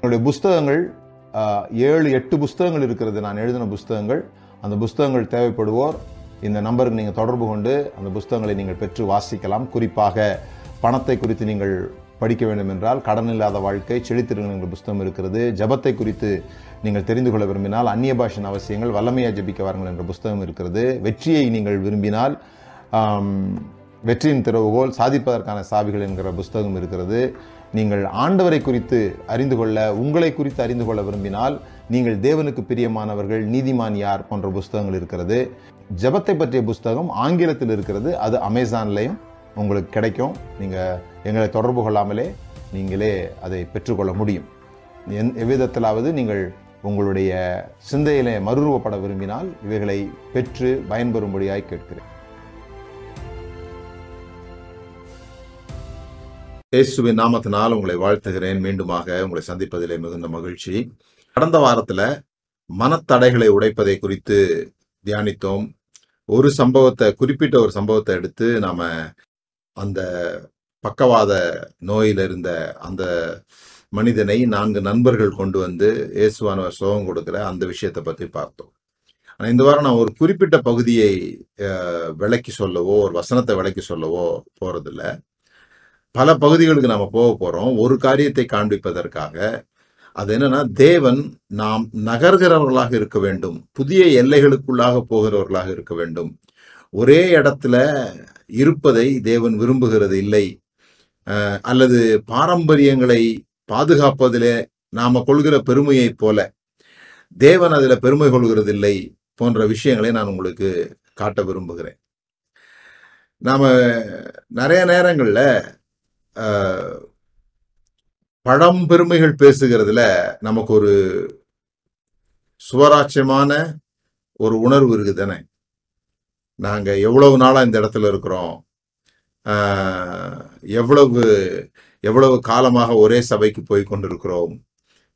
என்னுடைய புஸ்தகங்கள் ஏழு எட்டு புஸ்தகங்கள் இருக்கிறது. நான் எழுதின புஸ்தகங்கள். அந்த புஸ்தகங்கள் தேவைப்படுவோர் இந்த நம்பருக்கு நீங்கள் தொடர்பு கொண்டு அந்த புஸ்தகங்களை நீங்கள் பெற்று வாசிக்கலாம். குறிப்பாக பணத்தை குறித்து நீங்கள் படிக்க வேண்டும் என்றால் கடன் இல்லாத வாழ்க்கை செழித்திருங்கள் என்ற புஸ்தகம் இருக்கிறது. ஜபத்தை குறித்து நீங்கள் தெரிந்து கொள்ள விரும்பினால் அந்நிய பாஷன் அவசியங்கள் வல்லமையாக ஜபிக்க வாருங்கள் என்ற புஸ்தகம் இருக்கிறது. வெற்றியை நீங்கள் விரும்பினால் வெற்றியின் திறவுகோல் சாதிப்பதற்கான சாவிகள் என்கிற புஸ்தகம் இருக்கிறது. நீங்கள் ஆண்டவரை குறித்து அறிந்து கொள்ள உங்களை குறித்து அறிந்து கொள்ள விரும்பினால் நீங்கள் தேவனுக்கு பிரியமானவர்கள் நீதிமான் யார் போன்ற புஸ்தகங்கள் இருக்கிறது. ஜபத்தை பற்றிய புஸ்தகம் ஆங்கிலத்தில் இருக்கிறது. அது அமேசான்லேயும் உங்களுக்கு கிடைக்கும். நீங்கள் எங்களை தொடர்பு கொள்ளாமலே நீங்களே அதை பெற்றுக்கொள்ள முடியும். எந் எவ்விதத்திலாவது நீங்கள் உங்களுடைய சிந்தையிலே மறுரூபப்பட விரும்பினால் இவைகளை பெற்று பயன்பெறும்படியாய் கேட்கிறேன். இயேசுவின் நாமத்தினால் உங்களை வாழ்த்துகிறேன். மீண்டுமாக உங்களை சந்திப்பதிலே மிகுந்த மகிழ்ச்சி. கடந்த வாரத்தில் மனத்தடைகளை உடைப்பதை குறித்து தியானித்தோம். ஒரு சம்பவத்தை குறிப்பிட்ட ஒரு சம்பவத்தை எடுத்து நாம் அந்த பக்கவாத நோயில் இருந்த அந்த மனிதனை நான்கு நண்பர்கள் கொண்டு வந்து இயேசுவானவர் சுகம் கொடுக்குற அந்த விஷயத்தை பற்றி பார்த்தோம். ஆனால் இந்த வாரம் நான் ஒரு குறிப்பிட்ட பகுதியை விளக்கி சொல்லவோ ஒரு வசனத்தை விளக்கி சொல்லவோ போகிறதில்ல பல பகுதிகளுக்கு நாம் போக போகிறோம் ஒரு காரியத்தை காண்பிப்பதற்காக. அது என்னன்னா தேவன் நாம் நகர்கிறவர்களாக இருக்க வேண்டும். புதிய எல்லைகளுக்குள்ளாக போகிறவர்களாக இருக்க வேண்டும். ஒரே இடத்துல இருப்பதை தேவன் விரும்புகிறது இல்லை. அல்லது பாரம்பரியங்களை பாதுகாப்பதிலே நாம கொள்கிற பெருமையைப் போல தேவன் அதில் பெருமை கொள்கிறதில்லை போன்ற விஷயங்களை நான் உங்களுக்கு காட்ட விரும்புகிறேன். நாம் நிறைய நேரங்களில் பழம்பெருமைகள் பேசுகிறதுல நமக்கு ஒரு சுவராட்சியமான ஒரு உணர்வு இருக்குது தானே நாங்க எவ்வளவு நாளா இந்த இடத்துல இருக்கிறோம். ஆஹ், எவ்வளவு எவ்வளவு காலமாக ஒரே சபைக்கு போய் கொண்டிருக்கிறோம்.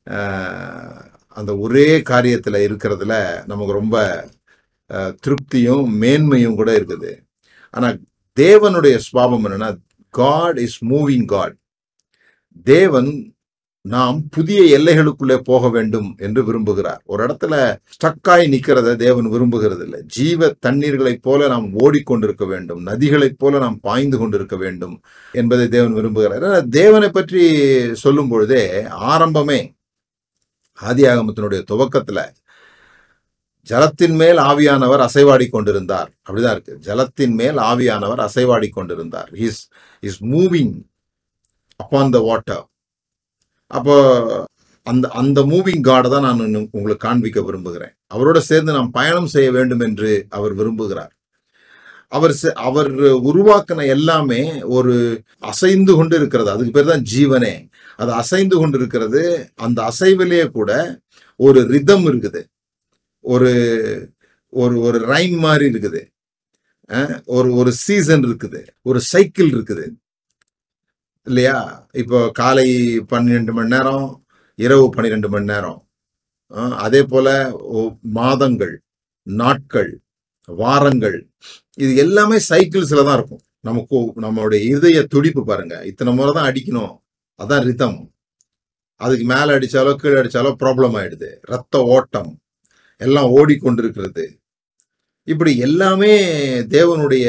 ஆஹ், அந்த ஒரே காரியத்துல இருக்கிறதுல நமக்கு ரொம்ப திருப்தியும் மேன்மையும் கூட இருக்குது. ஆனா தேவனுடைய சுவாபம் என்னன்னா காட் இஸ் மூவிங் காட் தேவன் நாம் புதிய எல்லைகளுக்குள்ளே போக வேண்டும் என்று விரும்புகிறார். ஒரு இடத்துல ஸ்டக்காய் நிற்கிறத தேவன் விரும்புகிறது இல்லை ஜீவ தண்ணீர்களைப் போல நாம் ஓடிக்கொண்டிருக்க வேண்டும். நதிகளைப் போல நாம் பாய்ந்து கொண்டிருக்க வேண்டும் என்பதை தேவன் விரும்புகிறார். ஏன்னா தேவனை பற்றி சொல்லும் பொழுதே ஆரம்பமே ஆதியாகமத்தினுடைய துவக்கத்தில் ஜலத்தின் மேல் ஆவியானவர் அசைவாடி கொண்டிருந்தார். அப்படிதான் இருக்கு. ஜலத்தின் மேல் ஆவியானவர் அசைவாடி கொண்டிருந்தார். Is is moving upon the water அப்போ அந்த அந்த மூவிங் காடை தான் நான் இன்னும் உங்களுக்கு காண்பிக்க விரும்புகிறேன். அவரோட சேர்ந்து நாம் பயணம் செய்ய வேண்டும் என்று அவர் விரும்புகிறார். அவர் அவர் உருவாக்கின எல்லாமே ஒரு அசைந்து கொண்டு இருக்கிறது அதுக்கு பேர் தான் ஜீவனே. அது அசைந்து கொண்டு இருக்கிறது அந்த அசைவிலேயே கூட ஒரு ரிதம் இருக்குது. ஒரு ஒரு ஒரு ரைம் மாதிரி இருக்குது. ஒரு ஒரு சீசன் இருக்குது. ஒரு சைக்கிள் இருக்குது. இல்லையா? இப்போ காலை பன்னிரெண்டு மணி நேரம் இரவு பன்னிரெண்டு மணி நேரம். அதே போல மாதங்கள் நாட்கள் வாரங்கள் இது எல்லாமே சைக்கிள்ஸில் தான் இருக்கும். நமக்கு நம்மளுடைய இதய துடிப்பு பாருங்க. இத்தனை முறை தான் அடிக்கணும். அதான் ரிதம் அதுக்கு மேலே அடிச்சாலோ கீழே அடிச்சாலோ ப்ராப்ளம் ஆயிடுது. ரத்த ஓட்டம். எல்லாம் ஓடிக்கொண்டிருக்கிறது. இப்படி எல்லாமே தேவனுடைய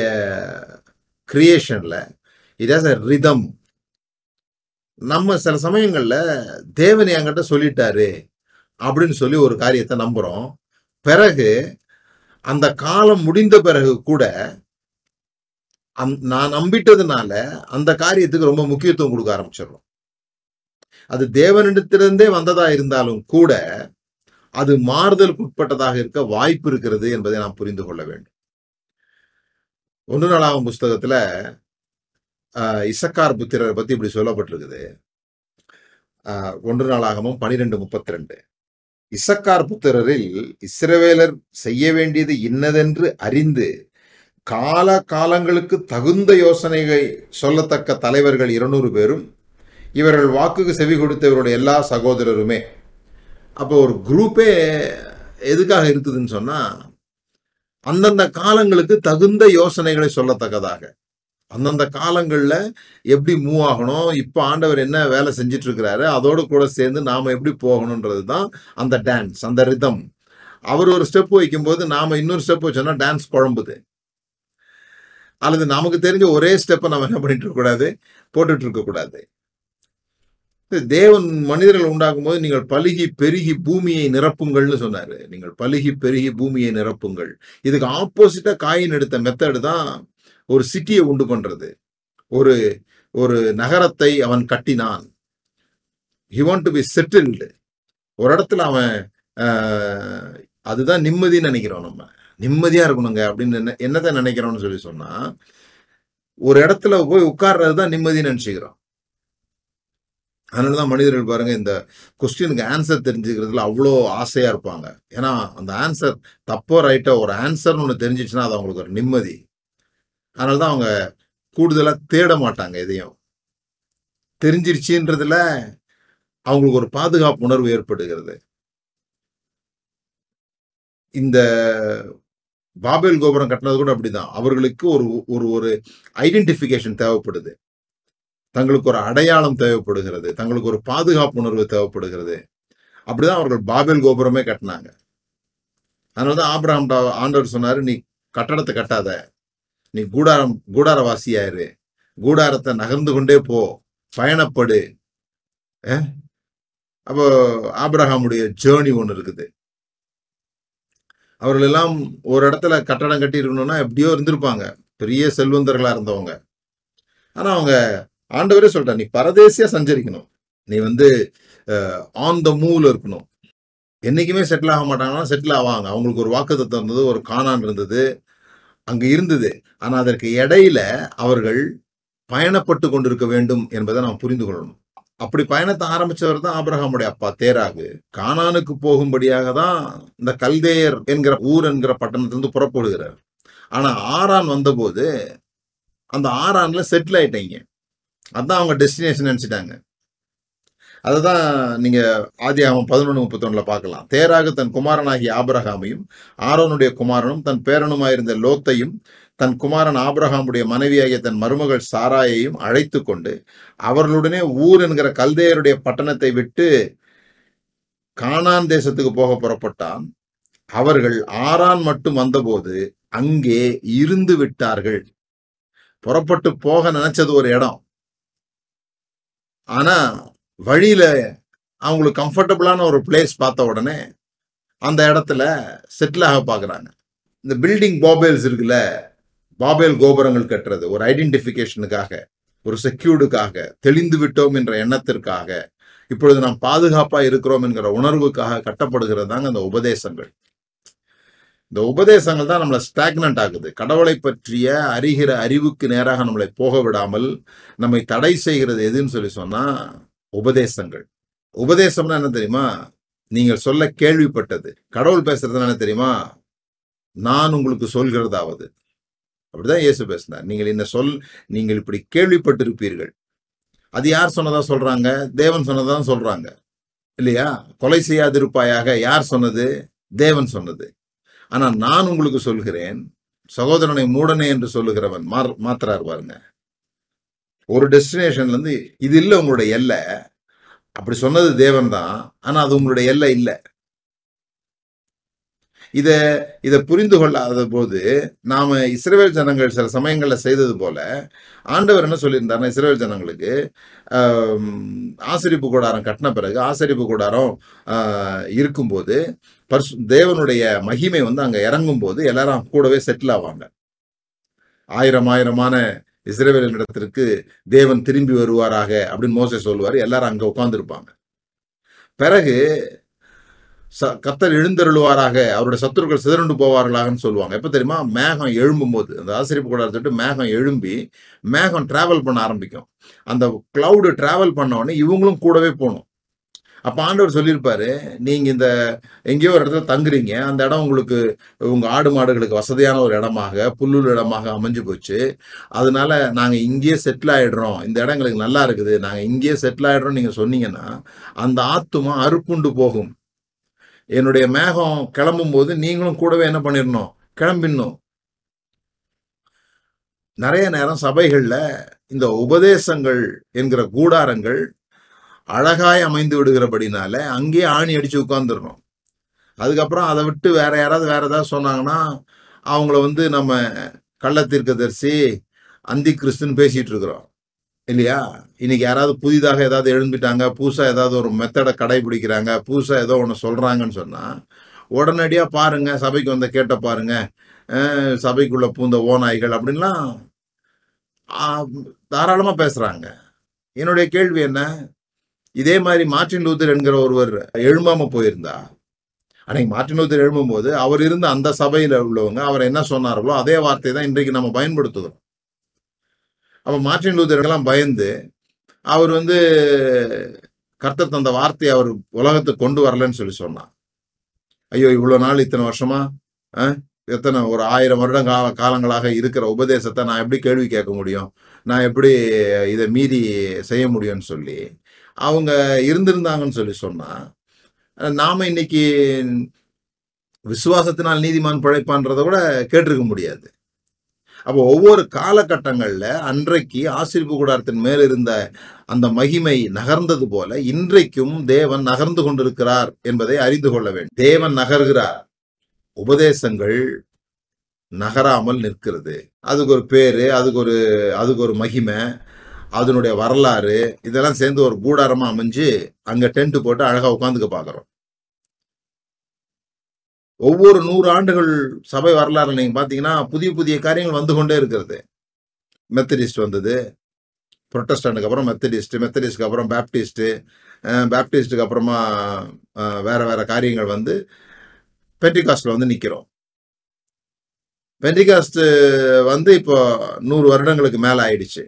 கிரியேஷனில் இட் ஹாஸ் அ ரிதம் நம்ம சில சமயங்கள்ல தேவன் என்கிட்ட சொல்லிட்டாரு அப்படின்னு சொல்லி ஒரு காரியத்தை நம்புறோம். பிறகு அந்த காலம் முடிந்த பிறகு கூட அந்- நான் நம்பிட்டதுனால அந்த காரியத்துக்கு ரொம்ப முக்கியத்துவம் கொடுக்க ஆரம்பிச்சிடுறோம். அது தேவனிடத்திலிருந்தே வந்ததா இருந்தாலும் கூட அது மாறுதலுக்கு உட்பட்டதாக இருக்க வாய்ப்பு இருக்கிறது என்பதை நாம் புரிந்து கொள்ள வேண்டும். ஒன்று நாளாகும் புஸ்தகத்துல ஆஹ், இசக்கார் புத்திரரை பத்தி இப்படி சொல்லப்பட்டிருக்குது. ஆஹ், ஒன்று நாளாகமும் பனிரெண்டு முப்பத்தி ரெண்டு இசக்கார் புத்திரரில் இஸ்ரவேலர் செய்ய வேண்டியது இன்னதென்று அறிந்து கால காலங்களுக்கு தகுந்த யோசனைகளை சொல்லத்தக்க தலைவர்கள் இருநூறு பேரும் இவர்கள் வாக்குக்கு செவி கொடுத்தவருடைய எல்லா சகோதரருமே அப்போ ஒரு குரூப்பே எதுக்காக இருக்குதுன்னு சொன்னால் அந்தந்த காலங்களுக்கு தகுந்த யோசனைகளை சொல்லத்தக்கதாக. அந்தந்த காலங்களில் எப்படி மூவ் ஆகணும் இப்போ ஆண்டவர் என்ன வேலை செஞ்சுட்டு இருக்கிறாரு அதோடு கூட சேர்ந்து நாம் எப்படி போகணுன்றது தான் அந்த டான்ஸ் அந்த ரிதம் அவர் ஒரு ஸ்டெப் வைக்கும்போது நாம் இன்னொரு ஸ்டெப் வச்சோம்னா டான்ஸ் குழம்புது. அல்லது நமக்கு தெரிஞ்ச ஒரே ஸ்டெப்பை நம்ம என்ன பண்ணிட்டு இருக்கக்கூடாது போட்டுட்டு தேவன் மனிதர்கள் உண்டாகும் போது நீங்கள் பழுகி பெருகி பூமியை நிரப்புங்கள்னு சொன்னாரு. நீங்கள் பழுகி பெருகி பூமியை நிரப்புங்கள். இதுக்கு ஆப்போசிட்டா காயின் எடுத்த மெத்தடு தான் ஒரு சிட்டியை உண்டு பண்றது. ஒரு ஒரு நகரத்தை அவன் கட்டினான். He want to be settled ஒரு இடத்துல அவன் ஆஹ், அதுதான் நிம்மதின்னு நினைக்கிறோம் நம்ம. நிம்மதியா இருக்கணுங்க அப்படின்னு என்ன- என்னத்தை நினைக்கிறோம்னு சொல்லி சொன்னா ஒரு இடத்துல போய் உட்கார்றது தான் நிம்மதின்னு நினைச்சுக்கிறோம். அதனாலதான் மனிதர்கள் பாருங்க இந்த கொஸ்டினுக்கு ஆன்சர் தெரிஞ்சுக்கிறதுல அவ்வளோ ஆசையாக இருப்பாங்க. ஏன்னா அந்த ஆன்சர் தப்போ ரைட்டோ ஒரு ஆன்சர்னு ஒன்று தெரிஞ்சிச்சுன்னா அது அவங்களுக்கு ஒரு நிம்மதி. அதனாலதான் அவங்க கூடுதலாக தேட மாட்டாங்க எதையும். தெரிஞ்சிருச்சுன்றதுல அவங்களுக்கு ஒரு பாதுகாப்பு உணர்வு ஏற்படுகிறது. இந்த பாபேல் கோபுரம் கட்டினது கூட அப்படிதான். அவர்களுக்கு ஒரு ஒரு ஒரு ஐடென்டிஃபிகேஷன் தேவைப்படுது. தங்களுக்கு ஒரு அடையாளம் தேவைப்படுகிறது தங்களுக்கு ஒரு பாதுகாப்பு உணர்வு தேவைப்படுகிறது. அப்படிதான் அவர்கள் பாபேல் கோபுரமே கட்டினாங்க. அதனாலதான் ஆபிரகாம் ஆண்டவர் சொன்னாரு நீ கட்டடத்தை கட்டாத. நீ கூடாரம் கூடாரவாசியாயிரு. கூடாரத்தை நகர்ந்து கொண்டே போ. பயணப்படு. அப்போ ஆப்ரஹாமுடைய ஜேர்னி ஒன்று இருக்குது. அவர்கள் எல்லாம் ஒரு இடத்துல கட்டடம் கட்டி இருக்கணும்னா எப்படியோ இருந்திருப்பாங்க. பெரிய செல்வந்தர்களாக இருந்தவங்க. ஆனால் அவங்க ஆண்டவரே சொல்லிட்டா நீ பரதேசியா சஞ்சரிக்கணும். நீ வந்து ஆன் த மூவ்ல இருக்கணும். என்னைக்குமே செட்டில் ஆக மாட்டாங்கன்னா செட்டில் ஆவாங்க. அவங்களுக்கு ஒரு வாக்குத்தத்தம் இருந்தது ஒரு காணான் இருந்தது அங்க இருந்தது. ஆனா அதற்கு இடையில அவர்கள் பயணப்பட்டு கொண்டிருக்க வேண்டும் என்பதை நாம் புரிந்து கொள்ளணும். அப்படி பயணத்தை ஆரம்பிச்சவர் தான் ஆபிரகாமுடைய அப்பா தேராகு. கானானுக்கு போகும்படியாக தான் இந்த கல்தேயர் என்கிற ஊர் என்கிற பட்டணத்திலிருந்து புறப்படுகிறார். ஆனா ஆரான் வந்தபோது அந்த ஆரான்ல செட்டில் ஆயிட்டீங்க. அதான் அவங்க டெஸ்டினேஷன் நினைச்சிட்டாங்க. அதுதான் நீங்க ஆதியாகமம் பதினொன்று முப்பத்தொன்னுல பார்க்கலாம். தேராக தன் குமாரனாகிய ஆபரகாமையும் ஆரோனுடைய குமாரனும் தன் பேரனுமாயிருந்த லோத்தையும் தன் குமாரன் ஆபிரகாமுடைய மனைவியாகிய தன் மருமகள் சாராயையும் அழைத்து கொண்டு அவர்களுடனே ஊர் என்கிற கல்தேயருடைய பட்டணத்தை விட்டு கானான் தேசத்துக்கு போக புறப்பட்டான். அவர்கள் ஆரான் மட்டும் வந்தபோது அங்கே இருந்து விட்டார்கள் புறப்பட்டு போக நினைச்சது ஒரு இடம். ஆனா வழியில அவங்களுக்கு கம்ஃபர்டபுளான ஒரு பிளேஸ் பார்த்த உடனே அந்த இடத்துல செட்டில் ஆக பார்க்குறாங்க. இந்த பில்டிங் பாபேல்ஸ் இருக்குல்ல பாபேல் கோபுரங்கள் கட்டுறது ஒரு ஐடென்டிஃபிகேஷனுக்காக ஒரு செக்யூர்டுக்காக தெளிந்து விட்டோம் என்ற எண்ணத்திற்காக இப்பொழுது நாம் பாதுகாப்பாக இருக்கிறோம் என்கிற உணர்வுக்காக கட்டப்படுகிறது தாங்க அந்த உபதேசங்கள். இந்த உபதேசங்கள் தான் நம்மளை ஸ்டாக்னண்ட் ஆகுது கடவுளை பற்றிய அறிகிற அறிவுக்கு நேராக நம்மளை போக விடாமல் நம்மை தடை செய்கிறது எதுன்னு சொல்லி சொன்னா உபதேசங்கள். உபதேசம்னா என்ன தெரியுமா? நீங்கள் சொல்ல கேள்விப்பட்டது. கடவுள் பேசுறதுனா என்ன தெரியுமா? நான் உங்களுக்கு சொல்கிறதாவது. அப்படிதான் இயேசு பேசினார். நீங்கள் என்ன சொல் நீங்கள் இப்படி கேள்விப்பட்டிருப்பீர்கள். அது யார் சொன்னதா சொல்றாங்க? தேவன் சொன்னதான் சொல்றாங்க. இல்லையா? கொலை செய்யாதிருப்பாயாக யார் சொன்னது? தேவன் சொன்னது. ஆனா நான் உங்களுக்கு சொல்கிறேன் சகோதரனை மூடனே என்று சொல்லுகிறவன் மார்- மாத்திரார் பாருங்க. ஒரு டெஸ்டினேஷன்ல இருந்து இது இல்ல உங்களுடைய எல்லை. அப்படி சொன்னது தேவன் தான் ஆனா அது உங்களுடைய எல்லை இல்ல. இத இத புரிந்து கொள்ளாத போது நாம இஸ்ரேல் ஜனங்கள் சில சமயங்களில் செய்தது போல ஆண்டவர் என்ன சொல்லியிருந்தாருன்னா இஸ்ரேல் ஜனங்களுக்கு ஆம், ஆசரிப்பு கூடாரம் கட்டின பிறகு ஆசரிப்பு கூடாரம் ஆஹ், இருக்கும்போது பர்சு தேவனுடைய மகிமை வந்து அங்கே இறங்கும் போது எல்லாரும் கூடவே செட்டில் ஆவாங்க. ஆயிரம் ஆயிரமான இஸ்ரவேலின் இடத்திற்கு தேவன் திரும்பி வருவாராக அப்படின்னு மோசை சொல்லுவார். எல்லாரும் அங்கே உட்காந்துருப்பாங்க பிறகு ச- கத்தர் எழுந்தருளுவாராக அவருடைய சத்துருக்கள் சிதறண்டு போவார்களாகன்னு சொல்லுவாங்க. எப்போ தெரியுமா? மேகம் எழும்பும் போது அந்த ஆசிரியப்பு கூடாரத்தை மேகம் எழும்பி மேகம் டிராவல் பண்ண ஆரம்பிக்கும். அந்த கிளவுடு டிராவல் பண்ண உடனே இவங்களும் கூடவே போகணும். அப்போ ஆண்டவர் சொல்லியிருப்பாரு நீங்கள் இந்த எங்கேயோ ஒரு இடத்துல தங்குறீங்க அந்த இடம் உங்களுக்கு உங்கள் ஆடு மாடுகளுக்கு வசதியான ஒரு இடமாக புல்லுள்ள இடமாக அமைஞ்சு போச்சு. அதனால நாங்கள் இங்கேயே செட்டில் ஆகிடுறோம் இந்த இடம் எங்களுக்கு நல்லா இருக்குது. நாங்கள் இங்கேயே செட்டில் ஆகிடுறோம் நீங்கள் சொன்னீங்கன்னா அந்த ஆத்துமா அறுப்புண்டு போகும். என்னுடைய மேகம் கிளம்பும் போது நீங்களும் கூடவே என்ன பண்ணிடணும்? கிளம்பிடணும். நிறைய நேரம் சபைகளில் இந்த உபதேசங்கள் என்கிற கூடாரங்கள் அழகாய் அமைந்து விடுகிறபடினால அங்கேயே ஆணி அடிச்சு உட்கார்ந்துடுறோம் அதுக்கப்புறம் அதை விட்டு வேற யாராவது வேற ஏதாவது சொன்னாங்கன்னா அவங்கள வந்து நம்ம கள்ளத்தீர்க்கதரிசி அந்தி கிறிஸ்துன்னு பேசிட்டு இருக்கிறோம். இல்லையா? இன்னைக்கு யாராவது புதிதாக ஏதாவது எழுந்துட்டாங்க புதுசாக ஏதாவது ஒரு மெத்தடை கடைபிடிக்கிறாங்க புதுசாக ஏதோ ஒன்று சொல்கிறாங்கன்னு சொன்னால் உடனடியாக பாருங்க சபைக்கு வந்த கேட்ட பாருங்க. சபைக்குள்ளே சபைக்குள்ள பூந்த ஓநாய்கள் அப்படின்லாம் தாராளமாக பேசுகிறாங்க என்னுடைய கேள்வி என்ன? இதே மாதிரி மார்டின் லூத்தர் என்கிற ஒருவர் எழும்பாம போயிருந்தா? அன்னைக்கு மார்ட்டின் லூத்தர் எழும்பும்போது அவர் இருந்த அந்த சபையில் உள்ளவங்க அவர் என்ன சொன்னார்களோ அதே வார்த்தை தான் இன்றைக்கு நம்ம பயன்படுத்துகிறோம். அப்போ மார்டின் லூத்தருக்கெல்லாம் பயந்து அவர் வந்து கர்த்தர் தந்த வார்த்தையை அவர் உலகத்துக்கு கொண்டு வரலன்னு சொல்லி சொன்னார். ஐயோ இவ்வளோ நாள் இத்தனை வருஷமா எத்தனை ஒரு ஆயிரம் வருடம் கால காலங்களாக இருக்கிற உபதேசத்தை நான் எப்படி கேள்வி கேட்க முடியும்? நான் எப்படி இதை மீறி செய்ய முடியும்னு சொல்லி அவங்க இருந்திருந்தாங்கன்னு சொல்லி சொன்னால் நாம் நாம இன்னைக்கு விசுவாசத்தினால் நீதிமான் பிழைப்பான்றதை கூட கேட்டிருக்க முடியாது. அப்போ ஒவ்வொரு காலகட்டங்களில் அன்றைக்கு ஆசிரிப்பு கூடாரத்தின் மேல் இருந்த அந்த மகிமை நகர்ந்தது போல இன்றைக்கும் தேவன் நகர்ந்து கொண்டிருக்கிறார் என்பதை அறிந்து கொள்ள வேண்டும். தேவன் நகர்கிறார். உபதேசங்கள் நகராமல் நிற்கிறது. அதுக்கு ஒரு பேரு அதுக்கு ஒரு அதுக்கு ஒரு மகிமை அதனுடைய வரலாறு இதெல்லாம் சேர்ந்து ஒரு கூடாரமா அமைஞ்சு அங்க டென்ட் போட்டு அழகா உட்காந்துக்க பாக்குறோம். ஒவ்வொரு நூறு ஆண்டுகள் சபை வரலாறு நீங்க பாத்தீங்கன்னா புதிய புதிய காரியங்கள் வந்து கொண்டே இருக்கிறது. மெத்தடிஸ்ட் வந்தது புரொட்டஸ்டன்ட்டுக்கு அப்புறம் மெத்தடிஸ்ட் மெத்தடிஸ்ட்க்கு அப்புறம் பேப்டிஸ்ட் பேப்டிஸ்டுக்கு அப்புறமா வேற வேற காரியங்கள் வந்து பென்டிகாஸ்ட்ல வந்து நிற்கிறோம் பென்டிகாஸ்ட் வந்து இப்போ நூறு வருடங்களுக்கு மேலே ஆயிடுச்சு.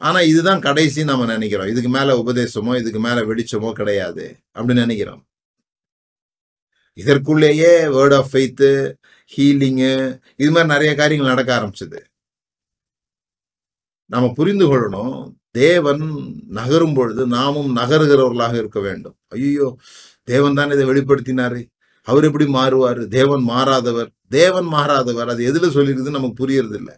ஆனா இதுதான் கடைசி நம்ம நினைக்கிறோம். இதுக்கு மேல உபதேசமோ இதுக்கு மேல வெளிச்சமோ கிடையாது. அப்படின்னு நினைக்கிறோம். இதற்குள்ளேயே வேர்ட் ஆஃப் ஃபெய்த்து ஹீலிங்கு இது மாதிரி நிறைய காரியங்கள் நடக்க ஆரம்பிச்சது. நம்ம புரிந்து கொள்ளணும். தேவன் நகரும் பொழுது நாமும் நகருகிறவர்களாக இருக்க வேண்டும். ஐயோ தேவன் தான் இதை வெளிப்படுத்தினாரு. அவர் எப்படி மாறுவார்? தேவன் மாறாதவர். தேவன் மாறாதவர். அது எதுல சொல்லியிருக்குதுன்னு நமக்கு புரியறது இல்ல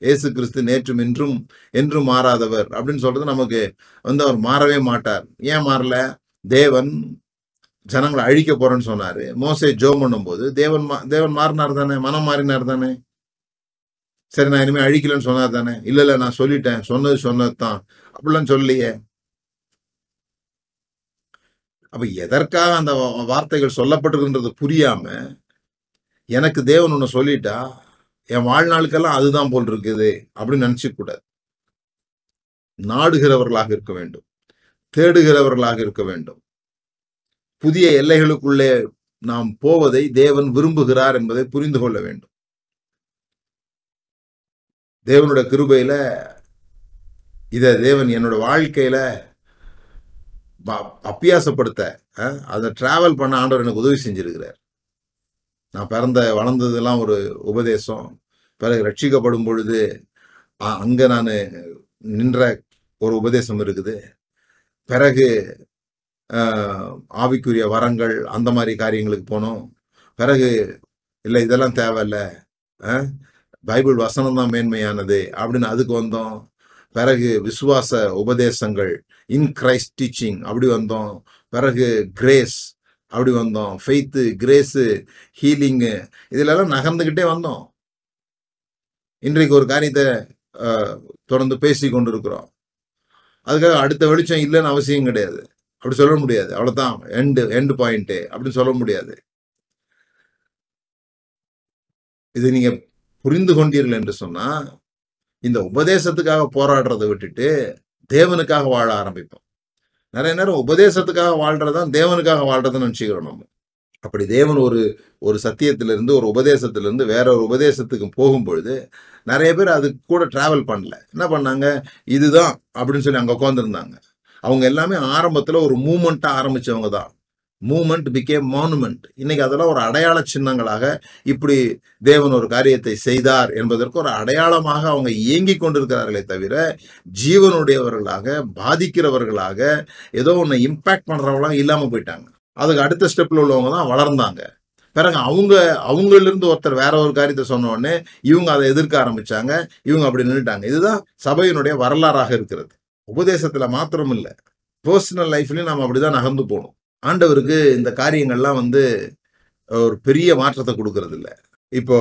இயேசு கிறிஸ்து நேற்றும் இன்றும் என்றும் மாறாதவர். அப்படின்னு சொல்றது நமக்கு வந்து அவர் மாறவே மாட்டார். ஏன் மாறல? தேவன் ஜனங்களை அழிக்க போறேன்னு சொன்னாரு. மோசை ஜோ பண்ணும்போது தேவன் மா- தேவன் மாறினார் தானே? மனம் மாறினார் தானே? சரி நான் இனிமே அழிக்கலன்னு சொன்னார் தானே? இல்ல இல்ல நான் சொல்லிட்டேன். சொன்னது சொன்னதுதான் அப்படிலாம் சொல்லலையே. அப்ப எதற்காக அந்த வார்த்தைகள் சொல்லப்பட்டிருக்குன்றது புரியாம எனக்கு தேவன் ஒண்ணு சொல்லிட்டா என் வாழ்நாளுக்கெல்லாம் அதுதான் போல் இருக்குது அப்படின்னு நினச்சிக்கூடாது. நாடுகிறவர்களாக இருக்க வேண்டும். தேடுகிறவர்களாக இருக்க வேண்டும். புதிய எல்லைகளுக்குள்ளே நாம் போவதை தேவன் விரும்புகிறார் என்பதை புரிந்து கொள்ள வேண்டும். தேவனோட கிருபையில இத தேவன் என்னோட வாழ்க்கையில அப்பியாசப்படுத்த அதை டிராவல் பண்ண ஆண்டவர் எனக்கு உதவி செஞ்சிருக்கிறார். நான் பிறந்த வளர்ந்ததெல்லாம் ஒரு உபதேசம். பிறகு ரட்சிக்கப்படும் பொழுது அ- அங்க நான் நின்ற ஒரு உபதேசம் இருக்குது. பிறகு ஆஹ், ஆவிக்குரிய வரங்கள் அந்த மாதிரி காரியங்களுக்கு போனோம். பிறகு இல்லை இதெல்லாம் தேவையில்ல. பைபிள் வசனம் தான் மேன்மையானது. அப்படின்னு அதுக்கு வந்தோம். பிறகு விசுவாச உபதேசங்கள் இன் கிரைஸ்ட் டீச்சிங் அப்படி வந்தோம். பிறகு கிரேஸ் அப்படி வந்தோம். ஃபெய்த்து கிரேஸு ஹீலிங்கு இதிலெல்லாம் நகர்ந்துக்கிட்டே வந்தோம். இன்றைக்கு ஒரு காரியத்தை ஆஹ், தொடர்ந்து பேசி கொண்டிருக்கிறோம். அதுக்காக அடுத்த வெளிச்சம் இல்லைன்னு அவசியம் கிடையாது. அப்படி சொல்ல முடியாது. அவ்வளவுதான். எண்டு எண்டு பாயிண்ட் அப்படின்னு சொல்ல முடியாது. இது நீங்க புரிந்து கொண்டீர்கள் என்று சொன்னா இந்த உபதேசத்துக்காக போராடுறதை விட்டுட்டு தேவனுக்காக வாழ ஆரம்பிப்போம். நிறைய நேரம் உபதேசத்துக்காக வாழ்றதுதான் தேவனுக்காக வாழ்றதுன்னு நினச்சிக்கிறோம் நம்ம. அப்படி தேவன் ஒரு ஒரு சத்தியத்திலிருந்து ஒரு உபதேசத்திலிருந்து வேற ஒரு உபதேசத்துக்கு போகும் பொழுது நிறைய பேர் அது கூட ட்ராவல் பண்ணல. என்ன பண்ணாங்க? இதுதான் அப்படின்னு சொல்லி அங்கே உட்காந்துருந்தாங்க அவங்க எல்லாமே ஆரம்பத்தில் ஒரு மூமெண்ட்டாக ஆரம்பிச்சவங்க தான். மூமெண்ட் பிகேம் மானுமெண்ட் இன்னைக்கு அதெல்லாம் ஒரு அடையாள சின்னங்களாக இப்படி தேவன் ஒரு காரியத்தை செய்தார் என்பதற்கு ஒரு அடையாளமாக அவங்க இயங்கி கொண்டிருக்கிறார்களே தவிர ஜீவனுடையவர்களாக பாதிக்கிறவர்களாக ஏதோ ஒன்று இம்பேக்ட் பண்ணுறவங்களாம் இல்லாமல் போயிட்டாங்க. அதுக்கு அடுத்த ஸ்டெப்பில் உள்ளவங்க தான் வளர்ந்தாங்க. பிறகு அவங்க அவங்களிருந்து ஒருத்தர் வேற ஒரு காரியத்தை சொன்னோடனே இவங்க அதை எதிர்க்க ஆரம்பிச்சாங்க. இவங்க அப்படி நின்றுட்டாங்க இதுதான் சபையினுடைய வரலாறாக இருக்கிறது. உபதேசத்துல மாத்திரம் இல்லை பர்சனல் லைஃப்லையும் நாம் அப்படிதான் நகர்ந்து போகணும். ஆண்டவருக்கு இந்த காரியங்கள்லாம் வந்து ஒரு பெரிய மாற்றத்தை கொடுக்கறது இல்லை இப்போ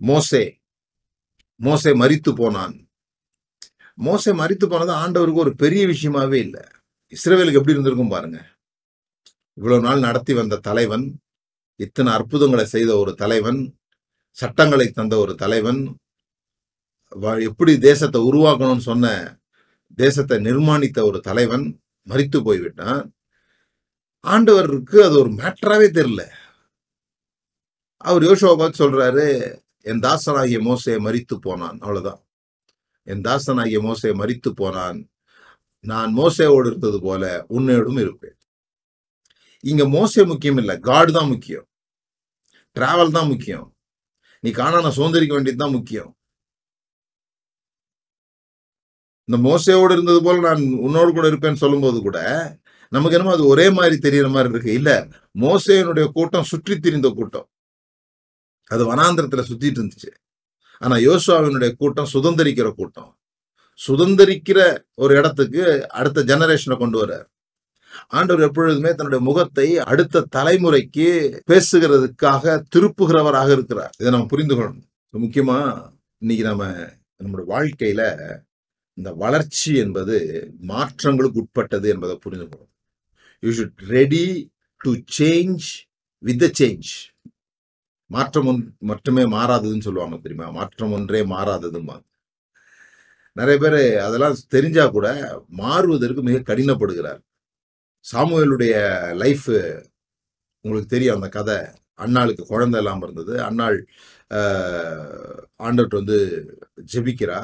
மோசே மோசே மறித்து போனான். மோசே மறித்து போனது ஆண்டவருக்கு ஒரு பெரிய விஷயமாவே இல்லை. இஸ்ரேவேலுக்கு எப்படி இருந்திருக்கும் பாருங்க. இவ்வளவு நாள் நடத்தி வந்த தலைவன் இத்தனை அற்புதங்களை செய்த ஒரு தலைவன் சட்டங்களை தந்த ஒரு தலைவன் எப்படி தேசத்தை உருவாக்கணும்னு சொன்ன தேசத்தை நிர்மாணித்த ஒரு தலைவன் மறித்து போய்விட்டான். ஆண்டவருக்கு அது ஒரு மேட்டராவே தெரியல. அவர் யோசுவா பார்த்து சொல்றாரு என் தாசனாகிய மோசையை மறித்து போனான் அவ்வளவுதான். என் தாசனாகிய மோசையை மறித்து போனான். நான் மோசையோடு இருந்தது போல உன்னையோடும் இருப்பேன். இங்க மோசே முக்கியம் இல்ல காடு தான் முக்கியம். டிராவல் தான் முக்கியம். நீ காணான சுதந்திரிக்க வேண்டியது தான் முக்கியம். இந்த மோசையோடு இருந்தது போல நான் உன்னோடு கூட இருப்பேன்னு சொல்லும்போது கூட நமக்கு என்னமோ அது ஒரே மாதிரி தெரியற மாதிரி இருக்கு. இல்ல மோசையனுடைய கூட்டம் சுற்றி திரிந்த கூட்டம். அது வனாந்திரத்துல சுத்திட்டு இருந்துச்சு. ஆனா யோசுவாவினுடைய கூட்டம் சுதந்திரிக்கிற கூட்டம். சுதந்திரிக்கிற ஒரு இடத்துக்கு அடுத்த ஜெனரேஷனை கொண்டு வர்றார். ஆண்டவர் எப்பொழுதுமே தன்னுடைய முகத்தை அடுத்த தலைமுறைக்கு பேசுகிறதுக்காக திருப்புகிறவராக இருக்கிறார். இதை நம்ம புரிந்து கொள்ளணும். முக்கியமா இன்னைக்கு நம்ம நம்முடைய வாழ்க்கையில இந்த வளர்ச்சி என்பது மாற்றங்களுக்கு உட்பட்டது என்பதை புரிந்து கொள்ளணும். You should ready to change with the change மாற்றம் ஒன் மட்டுமே மாறாததுன்னு சொல்லுவாங்க தெரியுமா? மாற்றம் ஒன்றே மாறாததுமா நிறைய பேர் அதெல்லாம் தெரிஞ்சா கூட மாறுவதற்கு மிக கடினப்படுகிறார் சாமுவேலுடைய லைஃப் உங்களுக்கு தெரியும். அந்த கதை. அண்ணாளுக்கு குழந்தை இல்லாமல் இருந்தது. அண்ணாள் ஆண்டவர்கிட்ட வந்து ஜெபிக்கிறா.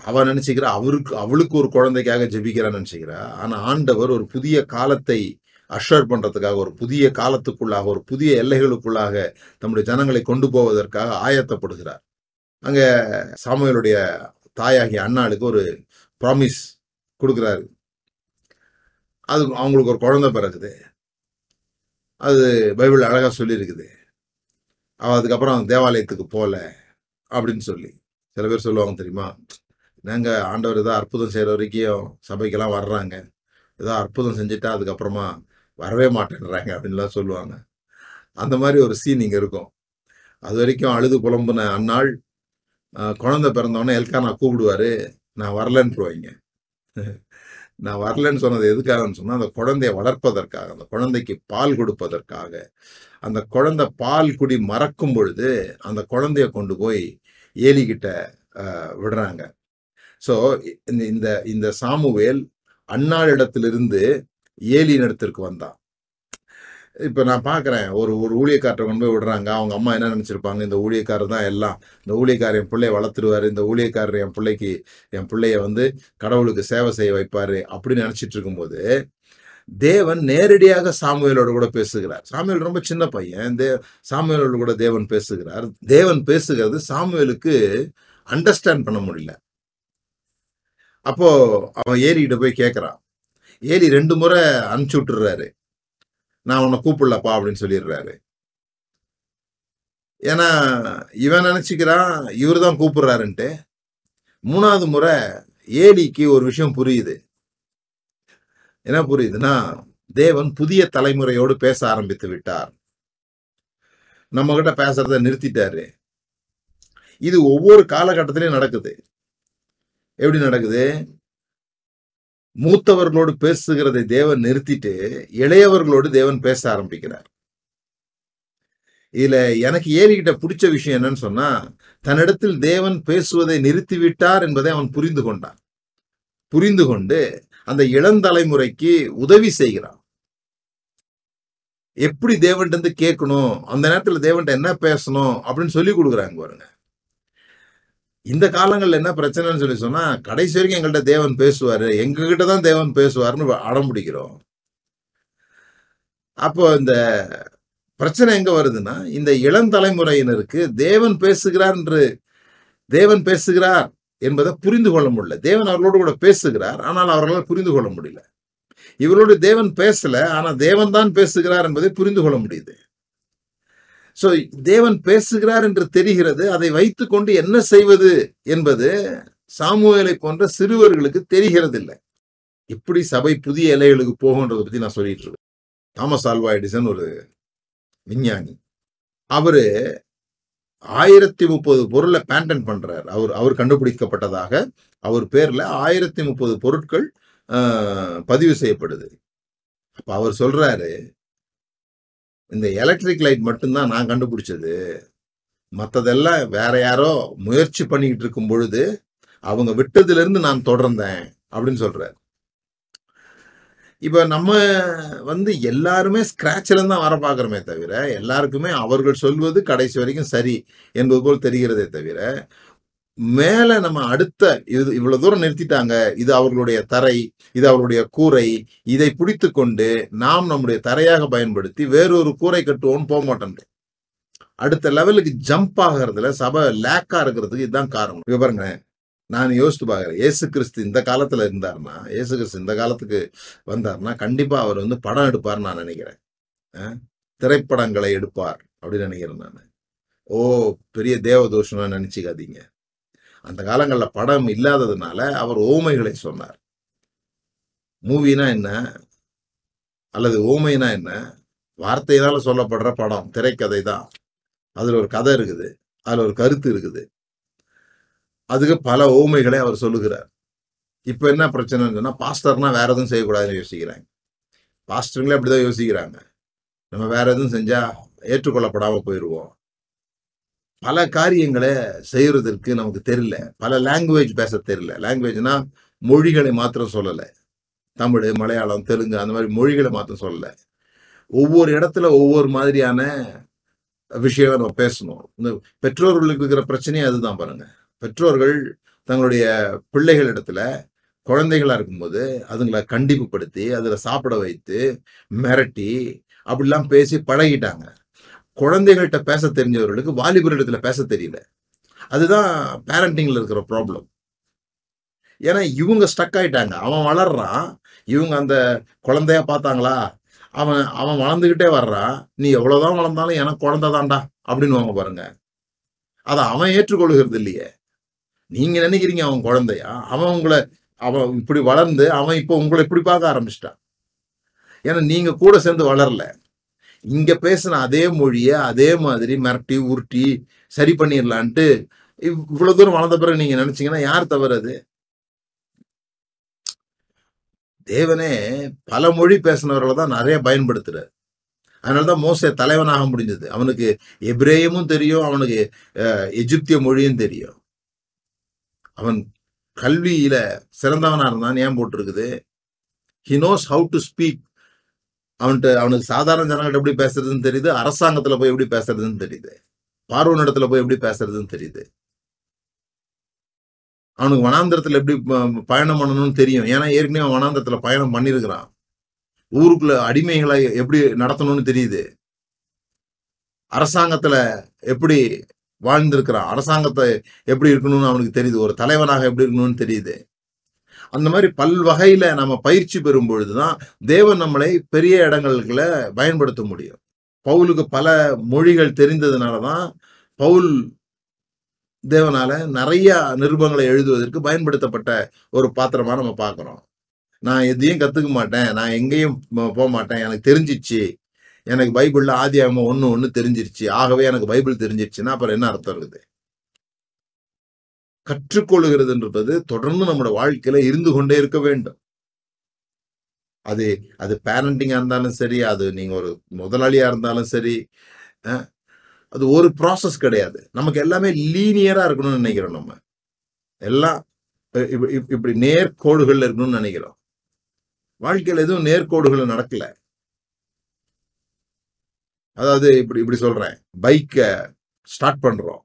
அவ நினைச்சுக்கிறா அவருக்கு அவளுக்கு ஒரு குழந்தைக்காக ஜெபிக்கிறான்னு நினைச்சுக்கிறா. ஆனால் ஆண்டவர் ஒரு புதிய காலத்தை அஷர் பண்ணுறதுக்காக ஒரு புதிய காலத்துக்குள்ளாக ஒரு புதிய எல்லைகளுக்குள்ளாக நம்முடைய ஜனங்களை கொண்டு போவதற்காக ஆயத்தப்படுகிறார். அங்கே சாமுவேலுடைய தாயாகிய அண்ணாளுக்கு ஒரு ப்ராமிஸ் கொடுக்குறாரு. அது அவங்களுக்கு ஒரு குழந்தை பிறகுது அது பைபிள் அழகாக சொல்லியிருக்குது. அவ அதுக்கப்புறம் தேவாலயத்துக்கு போகல அப்படின்னு சொல்லி. சில பேர் சொல்லுவாங்க தெரியுமா? நாங்கள் ஆண்டவர் ஏதோ அற்புதம் செய்கிற வரைக்கும் சபைக்கெல்லாம் வர்றாங்க. ஏதோ அற்புதம் செஞ்சுட்டா அதுக்கப்புறமா வரவே மாட்டேன்றாங்க அப்படின்லாம் சொல்லுவாங்க. அந்த மாதிரி ஒரு சீன் இங்கே இருக்கும். அது வரைக்கும் அழுது புலம்புன அந்நாள் குழந்தை பிறந்தவொடனே நான் கூப்பிடுவாரு. நான் வரலன்னு போவீங்க நான் வரலன்னு சொன்னது எதுக்காகன்னு சொன்னால் அந்த குழந்தையை வளர்ப்பதற்காக அந்த குழந்தைக்கு பால் கொடுப்பதற்காக. அந்த குழந்தை பால் குடி மறக்கும் பொழுது அந்த குழந்தைய கொண்டு போய் ஏலிக்கிட்ட ஆஹ், விடுறாங்க. ஸோ இந்த இந்த இந்த சாமுவேல் அன்னாளிடத்திலிருந்து ஏலி இடத்திற்கு வந்தான். இப்போ நான் பார்க்குறேன் ஒரு ஒரு ஊழியக்காரரை கொண்டு போய் விடுறாங்க. அவங்க அம்மா என்ன நினச்சிருப்பாங்க? இந்த ஊழியக்காரர் தான் எல்லாம். இந்த ஊழியக்காரர் என் பிள்ளைய வளர்த்துருவார். இந்த ஊழியக்காரர் என் பிள்ளைக்கு என் பிள்ளைய வந்து கடவுளுக்கு சேவை செய்ய வைப்பாரு அப்படின்னு நினைச்சிட்டு இருக்கும்போது தேவன் நேரடியாக சாமுவேலோடு கூட பேசுகிறார். சாமுவேல் ரொம்ப சின்ன பையன். தே சாமுவேலோடு கூட தேவன் பேசுகிறார். தேவன் பேசுகிறது சாமுவேலுக்கு அண்டர்ஸ்டாண்ட் பண்ண முடியல. அப்போ அவன் ஏரிக்கிட்ட போய் கேட்குறான் ஏரி ரெண்டு முறை அனுப்பிச்சு விட்டுறாரு. நான் உன்னை கூப்பிடலப்பா அப்படின்னு சொல்லிடுறாரு. ஏன்னா இவன் நினச்சிக்கிறான் இவர் தான் கூப்பிடுறாருன்ட்டு. மூணாவது முறை ஏடிக்கு ஒரு விஷயம் புரியுது. என்ன புரியுதுன்னா தேவன் புதிய தலைமுறையோடு பேச ஆரம்பித்து விட்டார். நம்ம கிட்ட பேசுறத நிறுத்திட்டாரு. இது ஒவ்வொரு காலகட்டத்திலையும் நடக்குது. எப்படி நடக்குது? மூத்தவர்களோடு பேசுகிறதை தேவன் நிறுத்திட்டு இளையவர்களோடு தேவன் பேச ஆரம்பிக்கிறார். இதுல எனக்கு ஏறிக்கிட்ட பிடிச்ச விஷயம் என்னன்னு சொன்னா தன்னிடத்தில் தேவன் பேசுவதை நிறுத்திவிட்டார் என்பதை அவன் புரிந்து கொண்டான். புரிந்து கொண்டு அந்த இளந்தலைமுறைக்கு உதவி செய்கிறான். எப்படி தேவன்ட்டு இருந்து கேட்கணும்? அந்த நேரத்தில் தேவன்ட்ட என்ன பேசணும்? அப்படின்னு சொல்லி கொடுக்குறாங்க பாருங்க. இந்த காலங்கள்ல என்ன பிரச்சனைன்னு சொல்லி சொன்னா கடைசி வரைக்கும் எங்கள்கிட்ட தேவன் பேசுவாரு. எங்ககிட்ட தான் தேவன் பேசுவாருன்னு அடம் பிடிக்கிறோம். அப்போ இந்த பிரச்சனை எங்க வருதுன்னா இந்த இளம் தலைமுறையினருக்கு தேவன் பேசுகிறார் என்று தேவன் பேசுகிறார் என்பதை புரிந்து கொள்ள முடியல. தேவன் அவர்களோடு கூட பேசுகிறார் ஆனால் அவர்களால் புரிந்து கொள்ள முடியல. இவர்களோடு தேவன் பேசல ஆனா தேவன் தான் பேசுகிறார் என்பதை புரிந்து கொள்ள முடியுது. சோ தேவன் பேசுகிறார் என்று தெரிகிறது. அதை வைத்துக்கொண்டு என்ன செய்வது என்பது சாமுவேலை போன்ற சிறுவர்களுக்கு தெரிகிறது இல்லை சபை புதிய இலைகளுக்கு போகுன்றதை பத்தி நான் சொல்லிட்டு இருக்கேன். தாமஸ் ஆல்வா எடிசன் ஒரு விஞ்ஞானி. அவரு ஆயிரத்தி முப்பது பொருளை பேண்டன் பண்றார். அவர் அவர் கண்டுபிடிக்கப்பட்டதாக அவர் பேர்ல ஆயிரத்தி முப்பது பொருட்கள் பதிவு செய்யப்படுது. அப்ப அவர் சொல்றாரு இந்த எலக்ட்ரிக் லைட் மட்டும்தான் நான் கண்டுபிடிச்சது. மத்ததெல்லாம் வேற யாரோ முயற்சி பண்ணிக்கிட்டு இருக்கும் பொழுது அவங்க விட்டதுல இருந்து நான் தொடர்ந்தேன் அப்படின்னு சொல்கிறார் இப்போ நம்ம வந்து எல்லாருமே ஸ்க்ராட்சில் இருந்து தான் வர பார்க்குறோமே தவிர எல்லாருக்குமே அவர்கள் சொல்வது கடைசி வரைக்கும் சரி என்பது போல் தெரிகிறதே தவிர மேல நம்ம அடுத்த இது இவ்வளவு தூரம் நிறுத்திட்டாங்க. இது அவர்களுடைய தரை இது அவர்களுடைய கூரை. இதை பிடித்து கொண்டு நாம் நம்முடைய தரையாக பயன்படுத்தி வேறொரு கூரை கட்டுவோம்னு போக மாட்டோம் அடுத்த லெவலுக்கு ஜம்ப் ஆகிறதுல சபை லேக்கா இருக்கிறதுக்கு இதுதான் காரணம். இப்ப பாருங்க நான் யோசித்து பார்க்குறேன். ஏசு கிறிஸ்து இந்த காலத்துல இருந்தாருன்னா ஏசு கிறிஸ்து இந்த காலத்துக்கு வந்தாருன்னா கண்டிப்பா அவர் வந்து படம் எடுப்பார்னு நான் நினைக்கிறேன். திரைப்படங்களை எடுப்பார் அப்படின்னு நினைக்கிறேன் நான். ஓ பெரிய தேவதோஷம்லாம் நினச்சிக்காதீங்க. அந்த காலங்களில் படம் இல்லாததுனால அவர் ஓமைகளை சொன்னார். மூவினா என்ன? அல்லது ஓமைனா என்ன? வார்த்தையினால சொல்லப்படுற படம் திரைக்கதை தான் அதில் ஒரு கதை இருக்குது. அதில் ஒரு கருத்து இருக்குது. அதுக்கு பல ஓமைகளை அவர் சொல்லுகிறார். இப்போ என்ன பிரச்சனைன்னு சொன்னால் பாஸ்டர்னா வேற எதுவும் செய்யக்கூடாதுன்னு யோசிக்கிறாங்க. பாஸ்டருங்களே அப்படிதான் யோசிக்கிறாங்க. நம்ம வேற எதுவும் செஞ்சா ஏற்றுக்கொள்ளப்படாமல் போயிடுவோம் பல காரியங்களை செய்யறதற்கு நமக்கு தெரியல. பல லாங்குவேஜ் பேச தெரியல. லாங்குவேஜ்னா மொழிகளை மாத்திரம் சொல்லலை. தமிழ் மலையாளம் தெலுங்கு அந்த மாதிரி மொழிகளை மாத்திரம் சொல்லல. ஒவ்வொரு இடத்துல ஒவ்வொரு மாதிரியான விஷயங்களை நம்ம பேசணும். இந்த பெற்றோர்களுக்கு இருக்கிற பிரச்சனையே அதுதான் பாருங்க. பெற்றோர்கள் தங்களுடைய பிள்ளைகள் இடத்துல குழந்தைகளா இருக்கும்போது அதுங்களை கண்டிப்புப்படுத்தி அதுல சாப்பிட வைத்து மிரட்டி அப்படிலாம் பேசி பழகிட்டாங்க. குழந்தைகள்கிட்ட பேச தெரிஞ்சவர்களுக்கு வாலிபர் இடத்துல பேச தெரியல. அதுதான் பேரண்டிங்கில் இருக்கிற ப்ராப்ளம் ஏன்னா இவங்க ஸ்டக் ஆயிட்டாங்க. அவன் வளர்றான். இவங்க அந்த குழந்தையா பார்த்தாங்களா? அவன் அவன் வளர்ந்துக்கிட்டே வர்றான் நீ எவ்வளோதான் வளர்ந்தாலும் எனக்கு குழந்தை தான்டா அப்படின்னு பாருங்க. அதை அவன் ஏற்றுக்கொள்கிறது இல்லையே. நீங்க நினைக்கிறீங்க அவன் குழந்தையா? அவன் உங்களை அவன் இப்படி வளர்ந்து அவன் இப்போ உங்களை இப்படி பார்க்க ஆரம்பிச்சிட்டான். ஏன்னா நீங்க கூட சேர்ந்து வளரல. இங்க பேசின அதே மொழியை அதே மாதிரி மிரட்டி உருட்டி சரி பண்ணிடலான்ட்டு இவ்வளவு தூரம் வளர்ந்த பிறகு நீங்க நினைச்சீங்கன்னா யார் தவறு அது? தேவனே பல மொழி பேசினவர்களை தான் நிறைய பயன்படுத்துறாரு. அதனாலதான் மோச தலைவனாக முடிஞ்சது. அவனுக்கு எபிரேயமும் தெரியும் அவனுக்கு அஹ், மொழியும் தெரியும். அவன் கல்வியில சிறந்தவனா இருந்தான் ஏன் போட்டிருக்குது? He knows how to speak அவன்கிட்ட அவனுக்கு சாதாரண ஜனங்கள்ட்ட எப்படி பேசுறதுன்னு தெரியுது அரசாங்கத்துல போய் எப்படி பேசுறதுன்னு தெரியுது. பார்வன் இடத்துல போய் எப்படி பேசுறதுன்னு தெரியுது. அவனுக்கு வனாந்திரத்துல எப்படி ப- பயணம் பண்ணணும்னு தெரியும். ஏன்னா ஏற்கனவே அவன் வனாந்திரத்துல பயணம் பண்ணியிருக்கிறான் ஊருக்குள்ள அடிமைகளை எப்படி நடத்தணும்னு தெரியுது. அரசாங்கத்துல எப்படி வாழ்ந்திருக்கிறான். அரசாங்கத்தை எப்படி இருக்கணும்னு அவனுக்கு தெரியுது. ஒரு தலைவனாக எப்படி இருக்கணும்னு தெரியுது. அந்த மாதிரி பல்வகையில் நம்ம பயிற்சி பெறும் பொழுதுதான் தேவன் நம்மளை பெரிய இடங்களுக்குள்ள பயன்படுத்த முடியும். பவுலுக்கு பல மொழிகள் தெரிந்ததுனால தான் பவுல் தேவனால நிறைய நிருபங்களை எழுதுவதற்கு பயன்படுத்தப்பட்ட ஒரு பாத்திரமா நம்ம பார்க்குறோம். நான் எதையும் கற்றுக்க மாட்டேன் நான் எங்கேயும் போ- போக மாட்டேன் எனக்கு தெரிஞ்சிச்சு. எனக்கு பைபிள்ல ஆகமாக ஒன்று ஒன்று தெரிஞ்சிருச்சு. ஆகவே எனக்கு பைபிள் தெரிஞ்சிருச்சுன்னா அப்புறம் என்ன அர்த்தம் இருக்குது? கற்றுக்கொள்கிறது என்பது தொடர்ந்து நம்மளோட வாழ்க்கையில இருந்து கொண்டே இருக்க வேண்டும். அது அது பேரண்டிங்கா இருந்தாலும் சரி அது நீங்க ஒரு முதலாளியா இருந்தாலும் சரி அது ஒரு ப்ராசஸ் கிடையாது. நமக்கு எல்லாமே லீனியரா இருக்கணும்னு நினைக்கிறோம் நம்ம. எல்லாம் இப்படி நேர்கோடுகளில் இருக்கணும்னு நினைக்கிறோம். வாழ்க்கையில் எதுவும் நேர்கோடுகள் நடக்கல. அதாவது இப்படி இப்படி சொல்றேன். பைக்கை ஸ்டார்ட் பண்றோம்.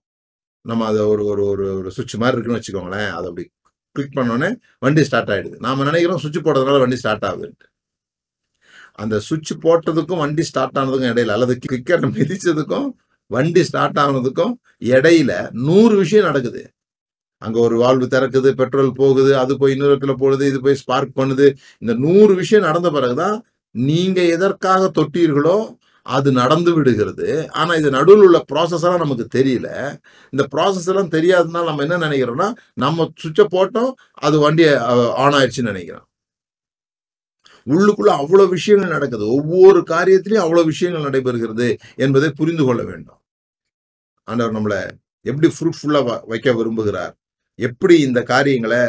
நம்ம அதை ஒரு ஒரு ஒரு ஒரு சுவிட்ச் மாதிரி இருக்குன்னு வச்சுக்கோங்களேன். அதை அப்படி கிளிக் பண்ணோடனே வண்டி ஸ்டார்ட் ஆகிடுது நாம் நினைக்கிறோம் சுவிட்ச் போடுறதுனால வண்டி ஸ்டார்ட் ஆகுதுன்ட்டு. அந்த சுவிட்ச் போட்டதுக்கும் வண்டி ஸ்டார்ட் ஆனதுக்கும் இடையில அல்லது கிளிக்கரை மிதிச்சதுக்கும் வண்டி ஸ்டார்ட் ஆனதுக்கும் இடையில நூறு விஷயம் நடக்குது. அங்கே ஒரு வால்வு திறக்குது பெட்ரோல் போகுது அது போய் இன்னொரு இடத்துல போகுது இது போய் ஸ்பார்க் பண்ணுது. இந்த நூறு விஷயம் நடந்த பிறகுதான் நீங்கள் எதற்காக தொட்டீர்களோ அது நடந்து விடுகிறது. ஆனா இது நடுவில் உள்ள ப்ராசஸ் எல்லாம் நமக்கு தெரியல. இந்த ப்ராசஸ் எல்லாம் தெரியாததுனால நம்ம என்ன நினைக்கிறோம்னா நம்ம சுவிட்சை போட்டோம் அது வண்டியை ஆன் ஆயிடுச்சுன்னு நினைக்கிறோம். உள்ளுக்குள்ள அவ்வளோ விஷயங்கள் நடக்குது. ஒவ்வொரு காரியத்திலையும் அவ்வளோ விஷயங்கள் நடைபெறுகிறது என்பதை புரிந்து கொள்ள வேண்டும். ஆண்டவர் நம்மளை எப்படி ஃப்ரூட்ஃபுல்லாக வைக்க விரும்புகிறார்? எப்படி இந்த காரியங்களை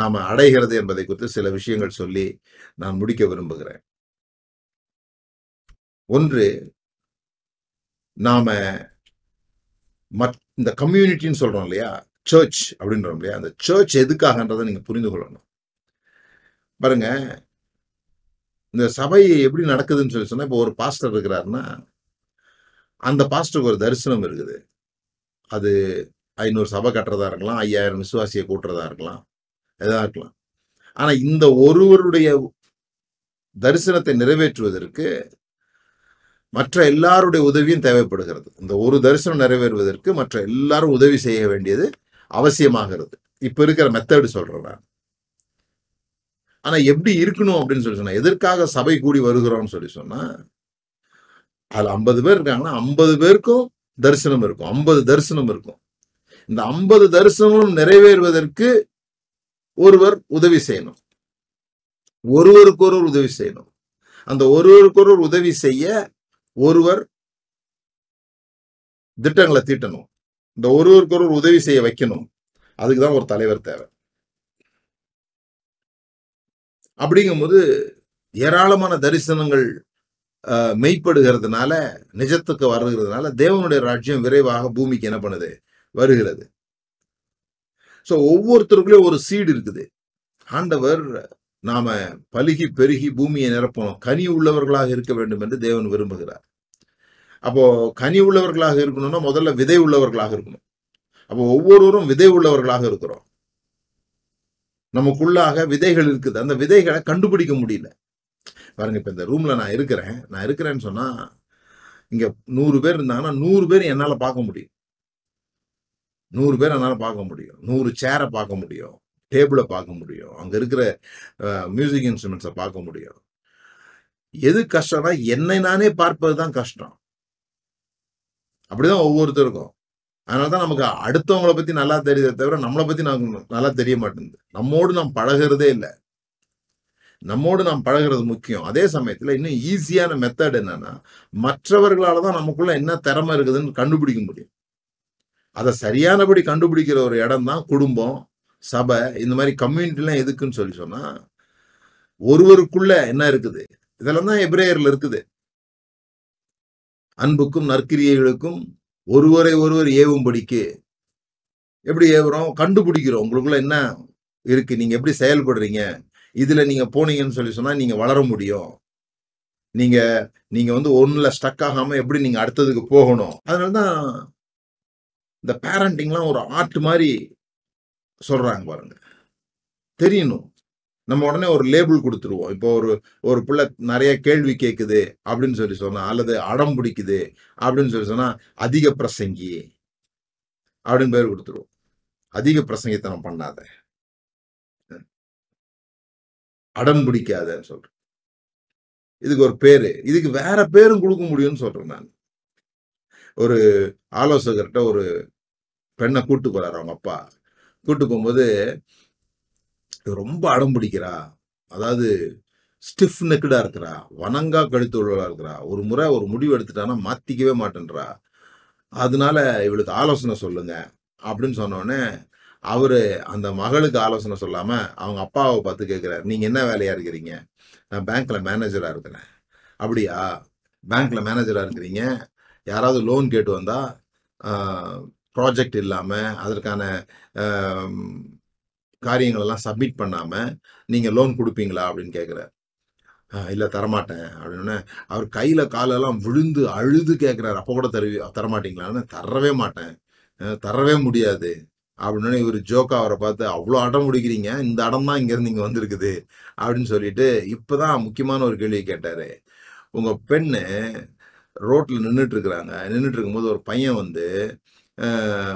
நாம அடைகிறது என்பதை குறித்து சில விஷயங்கள் சொல்லி நான் முடிக்க விரும்புகிறேன். ஒன்று நாம மத் இந்த கம்யூனிட்டின்னு சொல்றோம் இல்லையா? சர்ச் அப்படின்றோம் இல்லையா? அந்த சர்ச் எதுக்காகன்றதை நீங்க புரிந்து கொள்ளணும். பாருங்க இந்த சபை எப்படி நடக்குதுன்னு சொல்லி சொன்னா இப்போ ஒரு பாஸ்டர் இருக்கிறாருன்னா அந்த பாஸ்டருக்கு ஒரு தரிசனம் இருக்குது. அது ஐநூறு சபை கட்டுறதா இருக்கலாம் ஐயாயிரம் விசுவாசியை கூட்டுறதா இருக்கலாம் எதாக இருக்கலாம். ஆனா இந்த ஒருவருடைய தரிசனத்தை நிறைவேற்றுவதற்கு மற்ற எல்லாருடைய உதவியும் தேவைப்படுகிறது. இந்த ஒரு தரிசனம் நிறைவேறுவதற்கு மற்ற எல்லாரும் உதவி செய்ய வேண்டியது அவசியமாகிறது இப்ப இருக்கிற மெத்தடு சொல்றேன் நான். ஆனா எப்படி இருக்கணும் அப்படின்னு சொல்லி சொன்னா எதற்காக சபை கூடி வருகிறோம்னு சொல்லி சொன்னா அதுல ஐம்பது பேர் இருக்காங்கன்னா ஐம்பது பேருக்கும் தரிசனம் இருக்கும். ஐம்பது தரிசனம் இருக்கும். இந்த ஐம்பது தரிசனமும் நிறைவேறுவதற்கு ஒருவர் உதவி செய்யணும். ஒருவருக்கொருவர் உதவி செய்யணும். அந்த ஒருவருக்கொருவர் உதவி செய்ய ஒருவர் திட்டங்களை தீட்டணும். இந்த ஒருவருக்கொருவர் உதவி செய்ய வைக்கணும். அதுக்கு தான் ஒரு தலைவர் தேவை. அப்படிங்கும்போது ஏராளமான தரிசனங்கள் அஹ், மெய்ப்படுகிறதுனால நிஜத்துக்கு வருகிறதுனால தேவனுடைய ராஜ்யம் விரைவாக பூமிக்கு என்ன பண்ணுது? வருகிறது. ஸோ ஒவ்வொருத்தருக்குள்ளேயும் ஒரு சீடு இருக்குது. ஆண்டவர் நாம பலுகி பெருகி பூமியை நிரப்பணும். கனி உள்ளவர்களாக இருக்க வேண்டும் என்று தேவன் விரும்புகிறார். அப்போ கனி உள்ளவர்களாக இருக்கணும்னா முதல்ல விதை உள்ளவர்களாக இருக்கணும். அப்போ ஒவ்வொருவரும் விதை உள்ளவர்களாக இருக்கிறோம். நமக்குள்ளாக விதைகள் இருக்குது. அந்த விதைகளை கண்டுபிடிக்க முடியல. பாருங்க இப்ப இந்த ரூம்ல நான் இருக்கிறேன். நான் இருக்கிறேன்னு சொன்னா இங்க நூறு பேர் இருந்தாங்கன்னா நூறு பேர் என்னால பார்க்க முடியும். நூறு பேர் என்னால பார்க்க முடியும். நூறு சேரை பார்க்க முடியும். டேபிளை பார்க்க முடியும். அங்க இருக்கிற மியூசிக் இன்ஸ்ட்ருமெண்ட்ஸை பார்க்க முடியும். எது கஷ்டம்னா என்னை நானே பார்ப்பது தான் கஷ்டம். அப்படிதான் ஒவ்வொருத்தருக்கும். அதனால தான் நமக்கு அடுத்தவங்கள பத்தி நல்லா தெரியுதே தவிர நம்மளை பத்தி நமக்கு நல்லா தெரிய மாட்டேங்குது. நம்மோடு நாம் பழகிறதே இல்லை. நம்மோடு நாம் பழகிறது முக்கியம். அதே சமயத்துல இன்னும் ஈஸியான மெத்தட் என்னன்னா மற்றவர்களால தான் நமக்குள்ள என்ன திறமை இருக்குதுன்னு கண்டுபிடிக்க முடியும். அதை சரியானபடி கண்டுபிடிக்கிற ஒரு இடம் தான் குடும்பம் சபை இந்த மாதிரி கம்யூனிட்டிலாம் எதுக்குன்னு சொல்லி சொன்னா ஒருவருக்குள்ள என்ன இருக்குது? இதெல்லாம் தான் எப்ரேயரில் இருக்குது. அன்புக்கும் நற்கிரியைகளுக்கும் ஒருவரை ஒருவர் ஏவும்படிக்கு எப்படி ஏவுறோம்? கண்டுபிடிக்கிறோம். உங்களுக்குள்ள என்ன இருக்கு? நீங்க எப்படி செயல்படுறீங்க? இதுல நீங்க போனீங்கன்னு சொல்லி சொன்னா நீங்க வளர முடியும். நீங்க நீங்க வந்து ஒண்ணுல ஸ்டக் ஆகாம எப்படி நீங்க அடுத்ததுக்கு போகணும்? அதனாலதான் இந்த பேரண்டிங்லாம் ஒரு ஆர்ட் மாதிரி சொல்கிறாங்க பாருங்க. தெரியணும். நம்ம உடனே ஒரு லேபிள் கொடுத்துருவோம். இப்போ ஒரு ஒரு பிள்ளை நிறைய கேள்வி கேட்குது அப்படின்னு சொல்லி சொன்னால் அல்லது அடம் பிடிக்குது அப்படின்னு சொல்லி சொன்னால் அதிக பிரசங்கி அப்படின்னு பேர் கொடுத்துருவோம். அதிக பிரசங்கித்தனம் பண்ணாத. அடம் பிடிக்காதன்னு சொல்கிறேன் இதுக்கு ஒரு பேர். இதுக்கு வேற பேரும் கொடுக்க முடியும்னு சொல்கிறேன் நான். ஒரு ஆலோசகர்கிட்ட ஒரு பெண்ணை கூட்டு போகிறார் அவங்க அப்பா. கூட்டு போகும்போது ரொம்ப அடம் பிடிக்கிறா. அதாவது ஸ்டிஃப் நெக்கடா இருக்கிறா. வணங்கா கழுத்து உள்ளவளா இருக்கிறா. ஒரு முறை ஒரு முடிவு எடுத்துட்டானா மாத்திக்கவே மாட்டேன்றா. அதனால இவளுக்கு ஆலோசனை சொல்லுங்க. அப்படின்னு சொன்னோடனே அவரு அந்த மகளுக்கு ஆலோசனை சொல்லாம அவங்க அப்பாவை பார்த்து கேட்கிறாரு நீங்க என்ன வேலையா இருக்கிறீங்க? நான் பேங்க்ல மேனேஜரா இருக்கிறேன். அப்படியா? பேங்க்ல மேனேஜரா இருக்கிறீங்க? யாராவது லோன் கேட்டு வந்தா ப்ராஜெக்ட் இல்லாமல் அதற்கான காரியங்களெல்லாம் சப்மிட் பண்ணாமல் நீங்கள் லோன் கொடுப்பீங்களா அப்படின்னு கேட்குறாரு. இல்லை தரமாட்டேன் அப்படின்னு அவர் கையில் காலெல்லாம் விழுந்து அழுது கேட்குறாரு. அப்போ கூட தருவி தரமாட்டீங்களான்னு? தரவே மாட்டேன். தரவே முடியாது. அப்படின்னு இவர் ஜோக்கா அவரை பார்த்து அவ்வளோ அடம் முடிக்கிறீங்க இந்த அடம் தான் இங்கேருந்து இங்கே வந்திருக்குது. அப்படின்னு சொல்லிட்டு இப்பதான் முக்கியமான ஒரு கேள்வி கேட்டார். உங்கள் பெண்ணு ரோட்டில் நின்றுட்டு இருக்கிறாங்க. நின்றுட்டு இருக்கும்போது ஒரு பையன் வந்து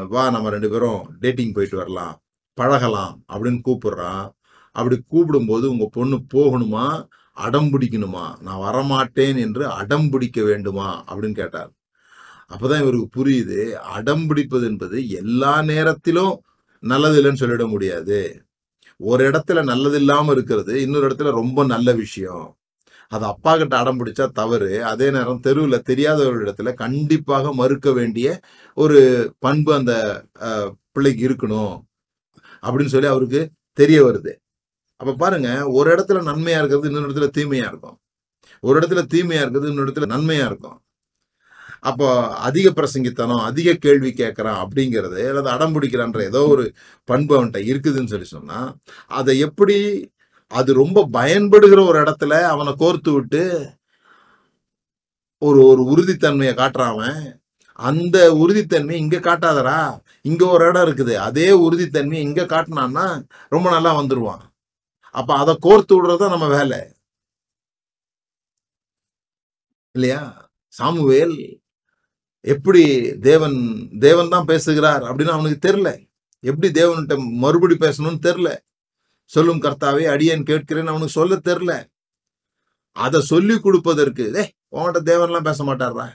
வா நம்ம ரெண்டு பேரும் டேட்டிங் போயிட்டு வரலாம் பழகலாம் அப்படின்னு கூப்பிடுறான் அப்படி கூப்பிடும்போது உங்கள் பொண்ணு போகணுமா? அடம் பிடிக்கணுமா? நான் வரமாட்டேன் என்று அடம் பிடிக்க வேண்டுமா? அப்படின்னு கேட்டார். அப்போதான் இவருக்கு புரியுது அடம் பிடிப்பது என்பது எல்லா நேரத்திலும் நல்லது இல்லைன்னு சொல்லிட முடியாது. ஒரு இடத்துல நல்லது இல்லாமல் இருக்கிறது இன்னொரு இடத்துல ரொம்ப நல்ல விஷயம். அது அப்பா கிட்ட அடம் பிடிச்சா தவறு. அதே நேரம் தெருவில் தெரியாதவர்களிடத்துல கண்டிப்பாக மறுக்க வேண்டிய ஒரு பண்பு அந்த அஹ், பிள்ளைக்கு இருக்கணும் அப்படின்னு சொல்லி அவருக்கு தெரிய வருது. அப்ப பாருங்க ஒரு இடத்துல நன்மையா இருக்கிறது இன்னொரு இடத்துல தீமையா இருக்கும். ஒரு இடத்துல தீமையா இருக்கிறது இன்னொரு இடத்துல நன்மையா இருக்கும். அப்போ அதிக பிரசங்கித்தனம் அதிக கேள்வி கேட்கறான் அப்படிங்கிறது அல்லது அடம் பிடிக்கிறான்ற ஏதோ ஒரு பண்பு அவன்கிட்ட இருக்குதுன்னு சொல்லி சொன்னா அதை எப்படி அது ரொம்ப பயன்படுகிற ஒரு இடத்துல அவனை கோர்த்து விட்டு ஒரு ஒரு உறுதித்தன்மையை காட்டுறான் அவன். அந்த உறுதித்தன்மை இங்க காட்டாதடா. இங்க ஒரு இடம் இருக்குது. அதே உறுதித்தன்மை இங்க காட்டினான்னா ரொம்ப நல்லா வந்துருவான். அப்ப அதை கோர்த்து விடுறதா நம்ம வேலை. இல்லையா? சாமுவேல் எப்படி தேவன் தேவன் தான் பேசுகிறார் அப்படின்னு அவனுக்கு தெரியல. எப்படி தேவன்கிட்ட மறுபடி பேசணும்னு தெரியல. சொல்லும் கர்த்தாவே அடியேன் கேட்கிறேன்னு அவனுக்கு சொல்ல தெரில. அதை சொல்லி கொடுப்பதற்கு டேய் உன்கிட்ட தேவன்லாம் பேச மாட்டாரா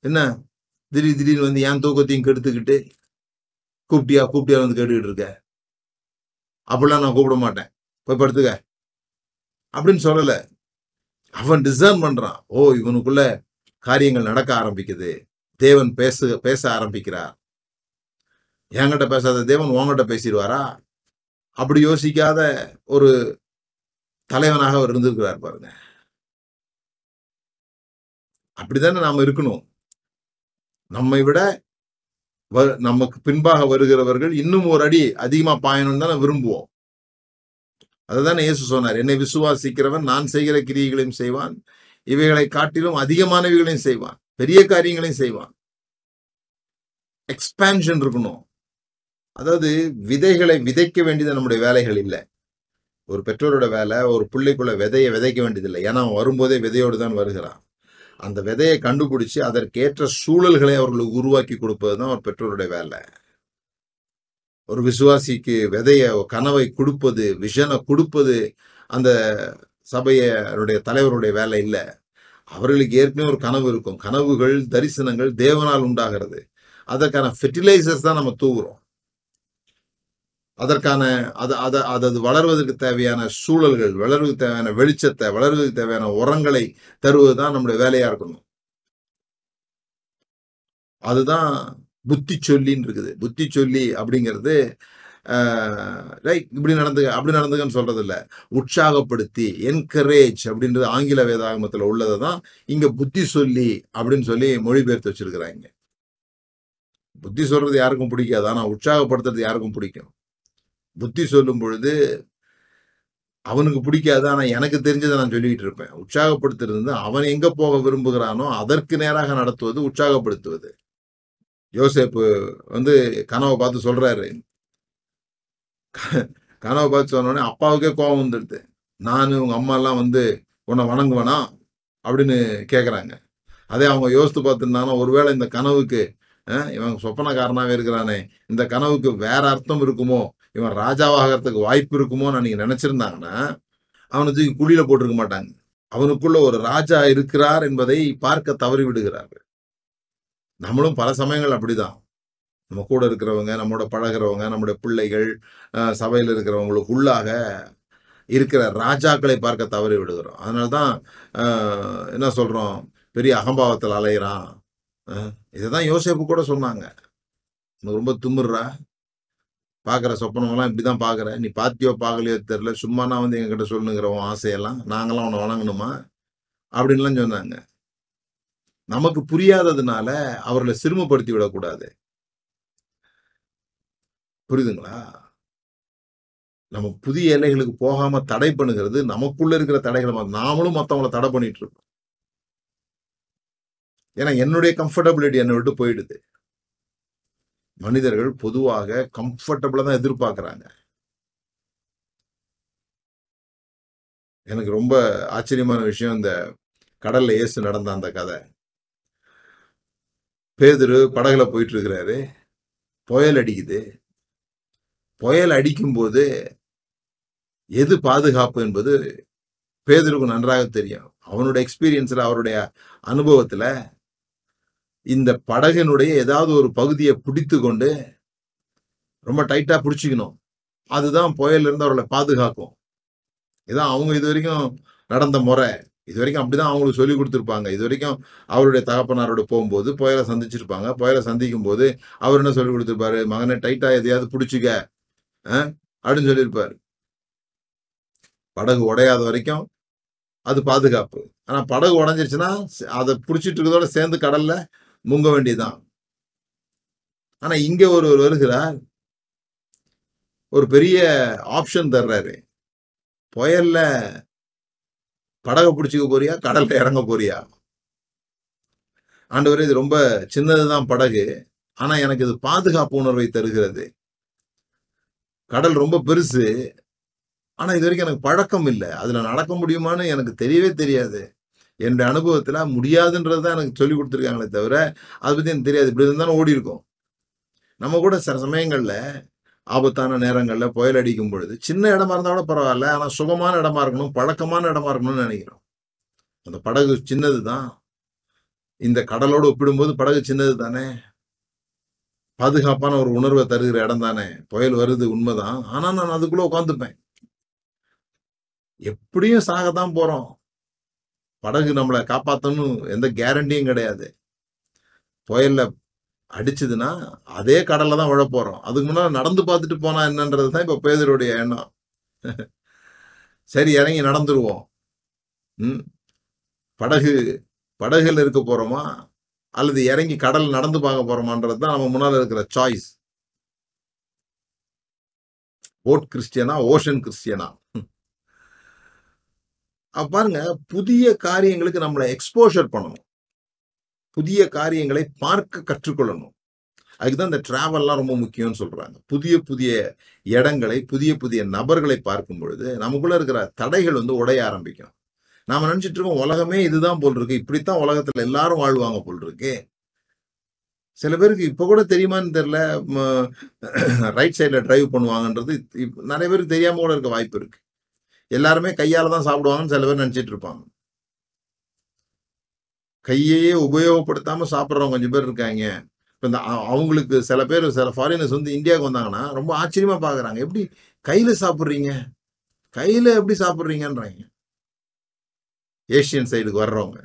என்ன? திடீர் திடீர்னு வந்து என் தூக்கத்தையும் கெடுத்துக்கிட்டு கூப்பிட்டியா கூப்பிட்டியா வந்து கேட்டுக்கிட்டு இருக்க? அப்படிலாம் நான் கூப்பிட மாட்டேன். போய் படுத்துக்க. அப்படின்னு சொல்லல. அவன் டிசர்ன் பண்றான். ஓ இவனுக்குள்ள காரியங்கள் நடக்க ஆரம்பிக்குது. தேவன் பேச பேச ஆரம்பிக்கிறார். என்கிட்ட பேசாத தேவன் உன்கிட்ட பேசிடுவாரா? அப்படி யோசிக்காத ஒரு தலைவனாக அவர் இருந்திருக்கிறார் பாருங்க. அப்படித்தானே நாம இருக்கணும். நம்மை விட நமக்கு பின்பாக வருகிறவர்கள் இன்னும் ஒரு அடி அதிகமா பாயணும்னு தானே விரும்புவோம். அதுதானே இயேசு சொன்னார் என்னை விசுவாசிக்கிறவன் நான் செய்கிற கிரியைகளையும் செய்வான் இவைகளை காட்டிலும் அதிகமானவைகளையும் செய்வான் பெரிய காரியங்களையும் செய்வான். எக்ஸ்பான்ஷன் இருக்கணும். அதாவது விதைகளை விதைக்க வேண்டியது நம்முடைய வேலைகள் இல்லை. ஒரு பெற்றோரோட வேலை ஒரு பிள்ளைக்குள்ள விதையை விதைக்க வேண்டியதில்லை ஏன்னா அவன் வரும்போதே விதையோடு தான் வருகிறான். அந்த விதையை கண்டுபிடிச்சு அதற்கேற்ற சூழல்களை அவர்களுக்கு உருவாக்கி கொடுப்பது தான் ஒரு பெற்றோருடைய வேலை. ஒரு விசுவாசிக்கு விதைய கனவை கொடுப்பது விஷனை கொடுப்பது அந்த சபையருடைய தலைவருடைய வேலை இல்லை. அவர்களுக்கு ஏற்கனவே ஒரு கனவு இருக்கும். கனவுகள் தரிசனங்கள் தேவனால் உண்டாகிறது. அதற்கான ஃபெர்டிலைசர்ஸ் தான் நம்ம தூவுறோம். அதற்கான அது அதை அது வளர்வதற்கு தேவையான சூழல்கள் வளர்வதற்கு தேவையான வெளிச்சத்தை வளர்வதற்கு தேவையான உரங்களை தருவது தான் நம்முடைய வேலையா இருக்கணும். அதுதான் புத்தி சொல்லின்னு இருக்குது. புத்தி சொல்லி அப்படிங்கிறது லைக் இப்படி நடந்துக்க அப்படி நடந்துக்கன்னு சொல்றது இல்லை உற்சாகப்படுத்தி என்கரேஜ் அப்படின்றது ஆங்கில வேதாகமத்தில் உள்ளதை தான் இங்க புத்தி சொல்லி அப்படின்னு சொல்லி மொழிபெயர்த்து வச்சிருக்கிறாங்க. புத்தி சொல்றது யாருக்கும் பிடிக்காது. ஆனால் உற்சாகப்படுத்துறது யாருக்கும் பிடிக்கும். புத்தி சொல்லும் பொழுது அவனுக்கு பிடிக்காது ஆனால் எனக்கு தெரிஞ்சதை நான் சொல்லிக்கிட்டு இருப்பேன். உற்சாகப்படுத்துறது வந்து அவன் எங்கே போக விரும்புகிறானோ அதற்கு நேராக நடத்துவது உற்சாகப்படுத்துவது. யோசேப்பு வந்து கனவை பார்த்து சொல்றாரு. கனவை பார்த்து சொன்னோடனே அப்பாவுக்கே கோபம் வந்துடுது. நான் உங்க அம்மா எல்லாம் வந்து உன்னை வணங்குவேனா? அப்படின்னு கேட்குறாங்க அதே அவங்க யோசித்து பார்த்துருந்தாங்கன்னா ஒருவேளை இந்த கனவுக்கு இவன் சொப்பனக்காரனாகவே இருக்கிறானே. இந்த கனவுக்கு வேற அர்த்தம் இருக்குமோ? இவன் ராஜாவாகிறதுக்கு வாய்ப்பு இருக்குமோன்னு அன்னைக்கு நினைச்சிருந்தாங்கன்னா அவனை தூக்கி குழியில போட்டிருக்க மாட்டாங்க. அவனுக்குள்ள ஒரு ராஜா இருக்கிறார் என்பதை பார்க்க தவறி விடுகிறார்கள். நம்மளும் பல சமயங்கள் அப்படிதான். நம்ம கூட இருக்கிறவங்க நம்மோட பழகிறவங்க நம்முடைய பிள்ளைகள் சபையில் சபையில் இருக்கிறவங்களுக்குள்ளாக இருக்கிற ராஜாக்களை பார்க்க தவறி விடுகிறோம். அதனால தான் என்ன சொல்கிறோம் பெரிய அகம்பாவத்தில் அலையிறான். இதை இதைதான் யோசேப்பு கூட சொன்னாங்க. உனக்கு ரொம்ப திமிர்றா? பார்க்குற சொப்பனமெல்லாம் இப்படி தான் பார்க்குற நீ பாத்தியோ பார்க்கலையோ தெரில சும்மா நான் வந்து எங்ககிட்ட சொல்லுங்கிற உன் ஆசையெல்லாம் நாங்களாம் உன்னை வணங்கணுமா? அப்படின்லாம் சொன்னாங்க. நமக்கு புரியாததுனால அவர்களை சிறுமப்படுத்தி விடக்கூடாது. புரியுதுங்களா? நம்ம புதிய எல்லைகளுக்கு போகாம தடை பண்ணுகிறது நமக்குள்ள இருக்கிற தடைகளை நாமளும் மற்றவங்கள தடை பண்ணிட்டு இருக்கோம். ஏன்னா என்னுடைய கம்ஃபர்டபிலிட்டி என்னை விட்டு போயிடுது. மனிதர்கள் பொதுவாக கம்ஃபர்டபுளாக தான் எதிர்பார்க்குறாங்க. எனக்கு ரொம்ப ஆச்சரியமான விஷயம் இந்த கடல்ல இயேசு நடந்த அந்த கதை. பேதுரு படகுல போயிட்டு இருக்கிறாரு புயல் அடிக்குது. புயல் அடிக்கும்போது எது பாதுகாப்பு என்பது பேதருக்கு நன்றாக தெரியும். அவனுடைய எக்ஸ்பீரியன்ஸில் அவருடைய அனுபவத்தில் இந்த படகினுடைய ஏதாவது ஒரு பகுதியை பிடித்து கொண்டு ரொம்ப டைட்டா பிடிச்சிக்கணும். அதுதான் புயல்ல இருந்து அவர்களை பாதுகாக்கும். இதான் அவங்க இது வரைக்கும் நடந்த முறை. இது வரைக்கும் அப்படிதான் அவங்களுக்கு சொல்லி கொடுத்துருப்பாங்க. இது வரைக்கும் அவருடைய தகப்பனாரோட போகும்போது புயலை சந்திச்சிருப்பாங்க. புயலை சந்திக்கும் போது அவர் என்ன சொல்லி கொடுத்துருப்பாரு? மகனை டைட்டா எதையாவது பிடிச்சிக்க. அப்படின்னு சொல்லியிருப்பாரு. படகு உடையாத வரைக்கும் அது பாதுகாப்பு. ஆனால் படகு உடஞ்சிருச்சுன்னா அதை பிடிச்சிட்டு இருக்கிறதோட சேர்ந்து கடல்ல முங்க வேண்டியதுதான். ஆனா இங்க ஒருவர் வருகிறார். ஒரு பெரிய ஆப்ஷன் தர்றாரு. புயல்ல படகை பிடிச்சிக்க போறியா? கடல்ல இறங்க போறியா? ஆண்டவர் இது ரொம்ப சின்னதுதான் படகு. ஆனா எனக்கு இது பாதுகாப்பு உணர்வை தருகிறது. கடல் ரொம்ப பெருசு. ஆனா இது வரைக்கும் எனக்கு பழக்கம் இல்லை. அதுல நடக்க முடியுமான்னு எனக்கு தெரியவே தெரியாது. என்னுடைய அனுபவத்தில் முடியாதுன்றது தான் எனக்கு சொல்லி கொடுத்துருக்காங்களே தவிர அதை பத்தி எனக்கு தெரியாது. இப்படி இருந்தாலும் ஓடி இருக்கும். நம்ம கூட சில சமயங்களில் ஆபத்தான நேரங்களில் புயல் அடிக்கும் பொழுது சின்ன இடமா இருந்தால் கூட பரவாயில்ல ஆனால் சுகமான இடமா இருக்கணும் பழக்கமான இடமா இருக்கணும்னு நினைக்கிறோம். அந்த படகு சின்னது தான். இந்த கடலோடு ஒப்பிடும்போது படகு சின்னது தானே. பாதுகாப்பான ஒரு உணர்வை தருகிற இடம் தானே. புயல் வருது உண்மைதான். ஆனா நான் அதுக்குள்ளே உட்காந்துப்பேன் எப்படியும் சாகத்தான் போறோம். படகு நம்மளை காப்பாற்றணும் எந்த கேரண்டியும் கிடையாது. புயல்ல அடிச்சதுன்னா அதே கடல்ல தான் விழ போறோம். அதுக்கு முன்னாடி நடந்து பார்த்துட்டு போனா என்னன்றது தான் இப்போ பேதருடைய எண்ணம். சரி இறங்கி நடந்துருவோம். ம்? படகு படகுல இருக்க போறோமா? அல்லது இறங்கி கடல் நடந்து பார்க்க போறோமான்றது தான் நம்ம முன்னால் இருக்கிற சாய்ஸ் போட் கிறிஸ்டியனா ஓஷன் கிறிஸ்டியனா பாருங்க புதிய காரியங்களுக்கு நம்மளை எக்ஸ்போஷர் பண்ணணும். புதிய காரியங்களை பார்க்க கற்றுக்கொள்ளணும். அதுக்குதான் இந்த டிராவல்லாம் ரொம்ப முக்கியம்னு சொல்றாங்க. புதிய புதிய இடங்களை புதிய புதிய நபர்களை பார்க்கும் பொழுது நமக்குள்ள இருக்கிற தடைகள் வந்து உடைய ஆரம்பிக்கும். நாம நினைச்சிட்டு இருக்கோம் உலகமே இதுதான் போல் இருக்கு இப்படித்தான் உலகத்துல எல்லாரும் வாழ்வாங்க போல் இருக்கு சில பேருக்கு இப்போ கூட தெரியுமான்னு தெரியல. ரைட் சைடில் டிரைவ் பண்ணுவாங்கன்றது நிறைய பேருக்கு தெரியாம கூட இருக்க வாய்ப்பு இருக்கு. எல்லாருமே கையால தான் சாப்பிடுவாங்கன்னு சில பேர் நினைச்சிட்டு இருப்பாங்க. கையையே உபயோகப்படுத்தாம சாப்பிட்றவங்க கொஞ்சம் பேர் இருக்காங்க. இப்போ இந்த அவங்களுக்கு சில பேர் சில ஃபாரினர்ஸ் வந்து இந்தியாவுக்கு வந்தாங்கன்னா ரொம்ப ஆச்சரியமா பாக்குறாங்க. எப்படி கையில சாப்பிட்றீங்க? கையில எப்படி சாப்பிட்றீங்கன்றாங்க. ஏஷியன் சைடுக்கு வர்றவங்க.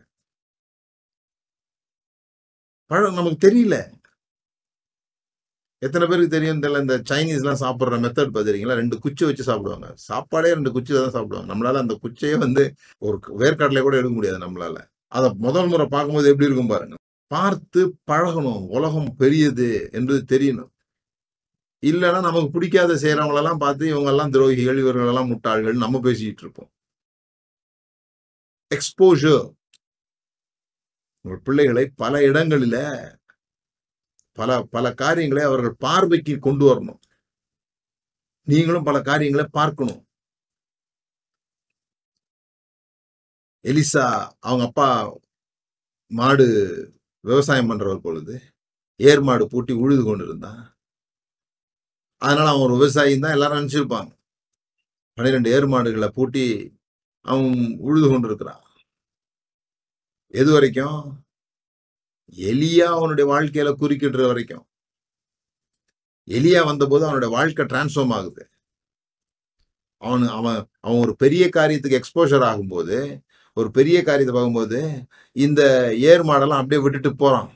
பழம் நமக்கு தெரியல. எத்தனை பேருக்கு தெரியும் தெரியல இந்த சைனீஸ்லாம் சாப்பிட்ற மெத்தட் பார்த்துருக்கீங்களா ரெண்டு குச்சி வச்சு சாப்பிடுவாங்க. சாப்பாடே ரெண்டு குச்சியில தான் சாப்பிடுவாங்க. நம்மளால அந்த குச்சையே வந்து ஒரு வேர்க்கடலை கூட எடுக்க முடியாது நம்மளால. அதை முதல் முறை பார்க்கும்போது எப்படி இருக்கும் பாருங்க. பார்த்து பழகணும். உலகம் பெரியது என்று தெரியணும். இல்லைன்னா நமக்கு பிடிக்காத செய்யறவங்களெல்லாம் பார்த்து இவங்க எல்லாம் துரோகிகள் இவர்கள் எல்லாம் முட்டாள்கள் நம்ம பேசிட்டு இருப்போம். எக்ஸ்போஷர் உங்கள் பிள்ளைகளை பல இடங்களில பல பல காரியங்களை அவர்கள் பார்வைக்கு கொண்டு வரணும். நீங்களும் பல காரியங்களை பார்க்கணும். எலிசா அவங்க அப்பா மாடு விவசாயம் பண்றவர் பொழுது ஏர் மாடு பூட்டி உழுது கொண்டிருந்தான். அதனால அவன் ஒரு விவசாயி தான் எல்லாரும் நினைச்சிருப்பாங்க. பன்னிரெண்டு ஏர் மாடுகளை பூட்டி அவன் உழுது கொண்டிருக்கிறான். எது வரைக்கும்? எலியா அவனுடைய வாழ்க்கையில குறுக்கிடுற வரைக்கும். எலியா வந்தபோது அவனுடைய வாழ்க்கை டிரான்ஸ்ஃபார்ம் ஆகுது. அவனு அவன் அவன் ஒரு பெரிய காரியத்துக்கு எக்ஸ்போஷர் ஆகும்போது ஒரு பெரிய காரியத்தை பார்க்கும்போது இந்த ஏர் மாடெல்லாம் அப்படியே விட்டுட்டு போறான்.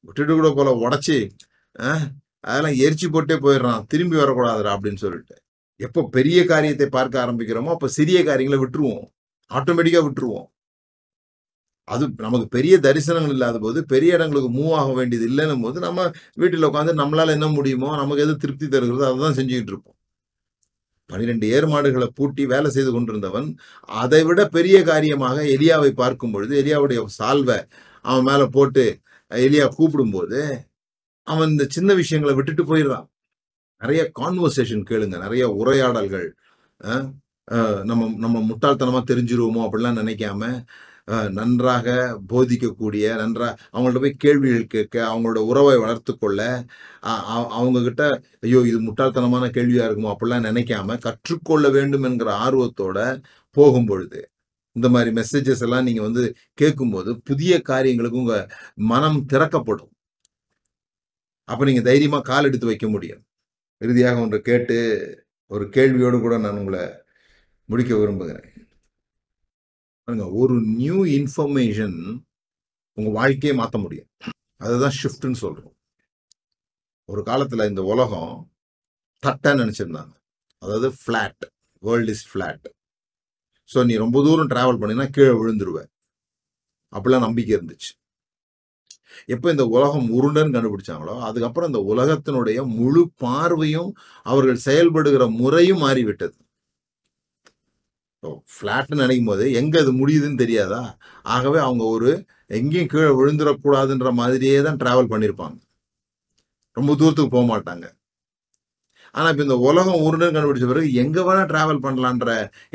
விட்டுட்டு கூட போல உடச்சி அதெல்லாம் எரிச்சு போட்டே போயிடுறான். திரும்பி வரக்கூடாதுடா அப்படின்னு சொல்லிட்டு. எப்போ பெரிய காரியத்தை பார்க்க ஆரம்பிக்கிறோமோ அப்போ சிறிய காரியங்களை விட்டுருவோம். ஆட்டோமேட்டிக்கா விட்டுருவோம். அது நமக்கு பெரிய தரிசனங்கள் இல்லாத போது பெரிய இடங்களுக்கு மூவ் ஆக வேண்டியது இல்லைன்னும் போது நம்ம வீட்டில் உட்காந்து நம்மளால என்ன முடியுமோ நமக்கு எது திருப்தி தருகிறதோ அதை தான் செஞ்சுக்கிட்டு இருப்போம். பனிரெண்டு ஏர் மாடுகளை பூட்டி வேலை செய்து கொண்டிருந்தவன் அதை விட பெரிய காரியமாக எலியாவை பார்க்கும் பொழுது எலியாவுடைய சால்வை அவன் மேல போட்டு எலியா கூப்பிடும்போது அவன் இந்த சின்ன விஷயங்களை விட்டுட்டு போயிடுறான். நிறைய கான்வர்சேஷன் கேளுங்க நிறைய உரையாடல்கள் நம்ம நம்ம முட்டாள்தனமா தெரிஞ்சிருவோமோ அப்படிலாம் நினைக்காம நன்றாக போதிக்கக்கூடிய நன்றா அவங்கள்ட்ட போய் கேள்விகள் கேட்க அவங்களோட உறவை வளர்த்து கொள்ள அ- அவங்க கிட்ட ஐயோ இது முட்டாள்தனமான கேள்வியா இருக்குமோ அப்படிலாம் நினைக்காம கற்றுக்கொள்ள வேண்டும் என்கிற ஆர்வத்தோட போகும் பொழுது இந்த மாதிரி மெசேஜஸ் எல்லாம் நீங்க வந்து கேட்கும்போது புதிய காரியங்களுக்கு உங்க மனம் திறக்கப்படும். அப்ப நீங்க தைரியமா கால் எடுத்து வைக்க முடியும். இறுதியாக ஒன்று கேட்டு ஒரு கேள்வியோடு கூட நான் உங்களை முடிக்க விரும்புகிறேன். பாருங்க, ஒரு நியூ இன்ஃபர்மேஷன் உங்க வாழ்க்கையை மாற்ற முடியும். அதுதான் ஷிஃப்ட்னு சொல்றோம். ஒரு காலத்துல இந்த உலகம் தட்டா நினைச்சிருந்தாங்க. அதாவது flat world is flat so நீ ரொம்ப தூரம் டிராவல் பண்ணினா கீழே விழுந்துருவ. அப்படிலாம் நம்பிக்கை இருந்துச்சு. எப்போ இந்த உலகம் உருண்டன்னு கண்டுபிடிச்சாங்களோ அதுக்கப்புறம் இந்த உலகத்தினுடைய முழு பார்வையும் அவர்கள் செயல்படுகிற முறையும் மாறிவிட்டது. ஃப்ளாட்னு நினைக்கும் போது எங்கே அது முடியுதுன்னு தெரியாதா? ஆகவே அவங்க ஒரு எங்கேயும் கீழே விழுந்துடக்கூடாதுன்ற மாதிரியே தான் டிராவல் பண்ணியிருப்பாங்க ரொம்ப தூரத்துக்கு போக மாட்டாங்க. ஆனா இப்போ இந்த உலகம் உருண்டுன்னு கண்டுபிடிச்ச பிறகு எங்கே வேணால் ட்ராவல் பண்ணலான்ற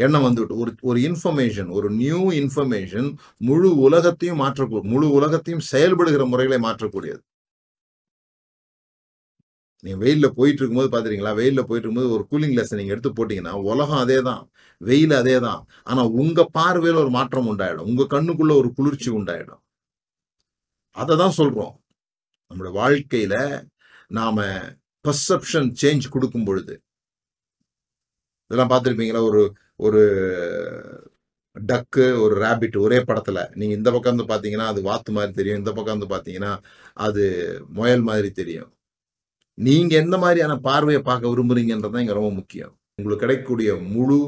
எண்ணம் வந்துவிட்டு ஒரு ஒரு இன்ஃபர்மேஷன் ஒரு நியூ இன்ஃபர்மேஷன் முழு உலகத்தையும் மாற்றக்கூ முழு உலகத்தையும் செயல்படுகிற முறைகளை மாற்றக்கூடியது. நீங்க வெயிலில் போயிட்டு இருக்கும்போது பாத்துறீங்களா வெயிலில் போயிட்டு இருக்கும்போது ஒரு கூலிங் கிளாஸ் நீங்கள் எடுத்து போட்டீங்கன்னா உலகம் அதே தான் வெயில் அதே தான் ஆனால் உங்கள் பார்வையில் ஒரு மாற்றம் உண்டாயிடும். உங்கள் கண்ணுக்குள்ளே ஒரு குளிர்ச்சி உண்டாயிடும். அதை தான் சொல்கிறோம் நம்மளோட வாழ்க்கையில் நாம் பர்செப்ஷன் சேஞ்ச் கொடுக்கும் பொழுது. இதெல்லாம் பார்த்துருப்பீங்களா ஒரு ஒரு டக்கு ஒரு ரேபிட் ஒரே படத்தில். நீங்கள் இந்த பக்கம் வந்து பார்த்தீங்கன்னா அது வாத்து மாதிரி தெரியும். இந்த பக்கம் வந்து பார்த்தீங்கன்னா அது முயல் மாதிரி தெரியும். நீங்க எந்த மாதிரியான பார்வையை பார்க்க விரும்புறீங்கன்றதான் இங்க ரொம்ப முக்கியம். உங்களுக்கு கிடைக்கக்கூடிய முழு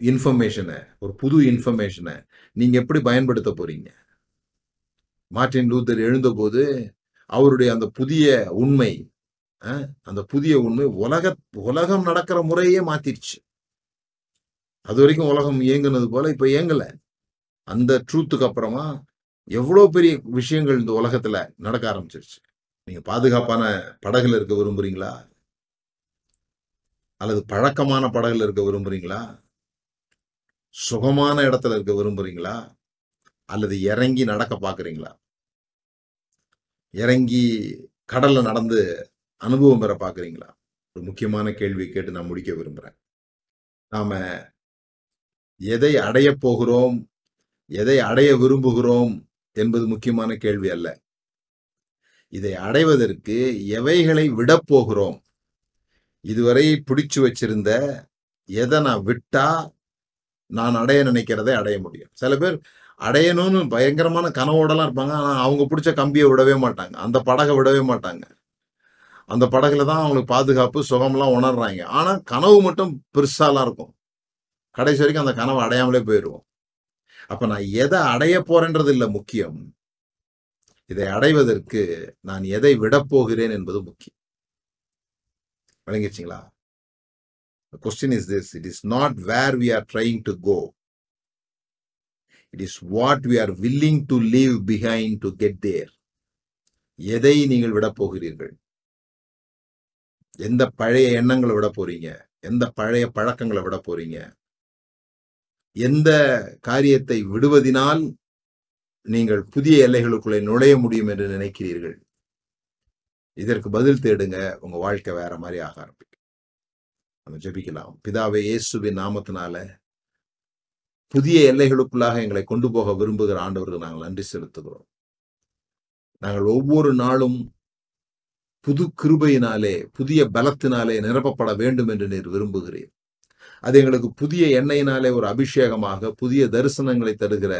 இன்ஃபர்மேஷனை ஒரு புது இன்ஃபர்மேஷனை நீங்க எப்படி பயன்படுத்த போறீங்க? மார்ட்டின் லூத்தர் எழுந்தபோது அவருடைய அந்த புதிய உண்மை அந்த புதிய உண்மை உலக உலகம் நடக்கிற முறையே மாத்திருச்சு. அது வரைக்கும் உலகம் இயங்குனது போல இப்ப இயங்கல. அந்த ட்ரூத்துக்கு அப்புறமா எவ்வளோ பெரிய விஷயங்கள் இந்த உலகத்துல நடக்க ஆரம்பிச்சிருச்சு. நீங்க பாதுகாப்பான படகுல இருக்க விரும்புறீங்களா? அல்லது பழக்கமான படகுல இருக்க விரும்புறீங்களா? சுகமான இடத்துல இருக்க விரும்புறீங்களா? அல்லது இறங்கி நடக்க பாக்குறீங்களா? இறங்கி கடல்ல நடந்து அனுபவம் பெற பாக்குறீங்களா? ஒரு முக்கியமான கேள்வி கேட்டு நான் முடிக்க விரும்புறேன். நாம எதை அடையப் போகிறோம்? எதை அடைய விரும்புகிறோம்? என்பது முக்கியமான கேள்வி அல்ல. இதை அடைவதற்கு எவைகளை விடப்போகிறோம் இதுவரை பிடிச்சு வச்சிருந்த எதை நான் விட்டா நான் அடைய நினைக்கிறதை அடைய முடியும். சில பேர் அடையணும்னு பயங்கரமான கனவோடலாம் இருப்பாங்க. ஆனால் அவங்க பிடிச்ச கம்பியை விடவே மாட்டாங்க. அந்த படகை விடவே மாட்டாங்க. அந்த படகுல தான் அவங்களுக்கு பாதுகாப்பு சுகம்லாம் உணர்றாங்க. ஆனால் கனவு மட்டும் பெருசாலாம் இருக்கும். கடைசி வரைக்கும் அந்த கனவை அடையாமலே போயிடுவோம் அப்போ நான் எதை அடைய போறேன்றது இல்லை முக்கியம். இதை அடைவதற்கு நான் எதை விடப்போகிறேன் என்பது முக்கியம். விளங்கிடுச்சிங்களா question is this it is not where we are trying to go it is what we are willing to leave behind to get there எதை நீங்கள் விட போகிறீர்கள்? எந்த பழைய எண்ணங்களை விட போறீங்க? எந்த பழைய பழக்கங்களை விட போறீங்க? எந்த காரியத்தை விடுவதினால் நீங்கள் புதிய எல்லைகளுக்குள்ளே நுழைய முடியும் என்று நினைக்கிறீர்கள். இதற்கு பதில் தேடுங்க உங்க வாழ்க்கை வேற மாதிரி ஆக ஆரம்பிக்கும். நம்ம ஜபிக்கலாம். பிதாவே இயேசுவின் நாமத்தினால புதிய எல்லைகளுக்குள்ளாக எங்களை கொண்டு போக விரும்புகிற ஆண்டவருக்கு நாங்கள் நன்றி செலுத்துகிறோம். நாங்கள் ஒவ்வொரு நாளும் புது கிருபையினாலே புதிய பலத்தினாலே நிரப்பப்பட வேண்டும் என்று நீர் விரும்புகிறீர். அது எங்களுக்கு புதிய எண்ணெயினாலே ஒரு அபிஷேகமாக புதிய தரிசனங்களை தருகிற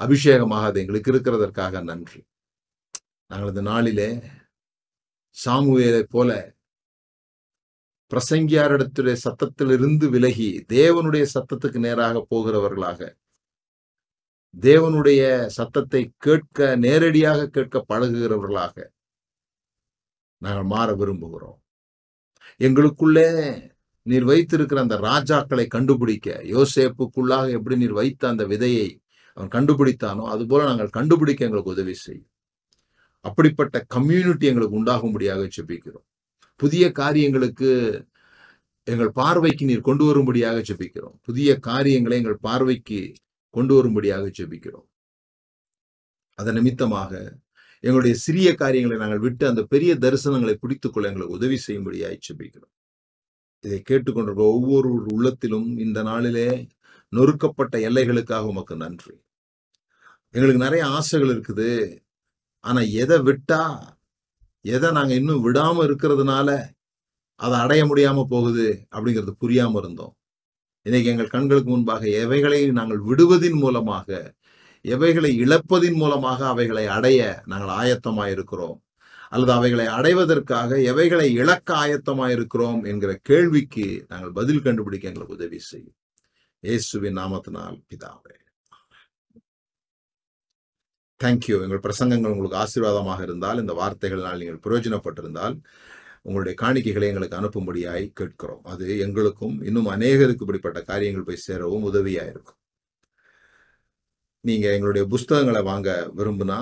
அபிஷேகமாக அது எங்களுக்கு இருக்கிறதற்காக நன்றி. நாங்கள் இந்த நாளிலே சாமுவேலை போல பிரசங்கியாரிடத்துடைய சத்தத்திலிருந்து விலகி தேவனுடைய சத்தத்துக்கு நேராக போகிறவர்களாக தேவனுடைய சத்தத்தை கேட்க நேரடியாக கேட்க பழகுகிறவர்களாக நாங்கள் மாற விரும்புகிறோம். எங்களுக்குள்ளே நீர் வைத்திருக்கிற அந்த ராஜாக்களை கண்டுபிடிக்க யோசேப்புக்குள்ளாக எப்படி நீர் வைத்த அந்த விதையை அவன் கண்டுபிடித்தானோ அதுபோல நாங்கள் கண்டுபிடிக்க எங்களுக்கு உதவி செய்யும். அப்படிப்பட்ட கம்யூனிட்டி எங்களுக்கு உண்டாகும்படியாக செபிக்கிறோம் புதிய காரியங்களுக்கு எங்கள் பார்வைக்கு நீர் கொண்டு வரும்படியாக செபிக்கிறோம் புதிய காரியங்களை எங்கள் பார்வைக்கு கொண்டு வரும்படியாக செபிக்கிறோம் அதன் நிமித்தமாக எங்களுடைய சிறிய காரியங்களை நாங்கள் விட்டு அந்த பெரிய தரிசனங்களை பிடித்துக்கொள்ள எங்களுக்கு உதவி செய்யும்படியாக செபிக்கிறோம் இதை கேட்டுக்கொண்டிருக்கிற ஒவ்வொரு உள்ளத்திலும் இந்த நாளிலே நொறுக்கப்பட்ட எல்லைகளுக்காக உமக்கு நன்றி. எங்களுக்கு நிறைய ஆசைகள் இருக்குது. ஆனா எதை விட்டா எதை நாங்க இன்னும் விடாம இருக்கிறதுனால அதை அடைய முடியாம போகுது அப்படிங்கிறது புரியாம இருந்தோம். இன்னைக்கு எங்கள் கண்களுக்கு முன்பாக எவைகளை நாங்கள் விடுவதின் மூலமாக எவைகளை இழப்பதின் மூலமாக அவைகளை அடைய நாங்கள் ஆயத்தமாக இருக்கிறோம். அல்லது அவைகளை அடைவதற்காக எவைகளை இழக்க ஆயத்தமாக இருக்கிறோம் என்கிற கேள்விக்கு நாங்கள் பதில் கண்டுபிடிக்க எங்களுக்கு உதவி செய்யும். இயேசுவின் நாமத்தினால் பிதாவே. தேங்க்யூ எங்கள் பிரசங்கங்கள் உங்களுக்கு ஆசீர்வாதமாக இருந்தால் இந்த வார்த்தைகளால் நீங்கள் பிரயோஜனப்பட்டிருந்தால் உங்களுடைய காணிக்கைகளை எங்களுக்கு அனுப்பும்படியாய் கேட்கிறோம். அது எங்களுக்கும் இன்னும் அநேகருக்கு இப்படிப்பட்ட காரியங்கள் போய் சேரவும் உதவியாக இருக்கும் நீங்கள் எங்களுடைய புஸ்தகங்களை வாங்க விரும்புனா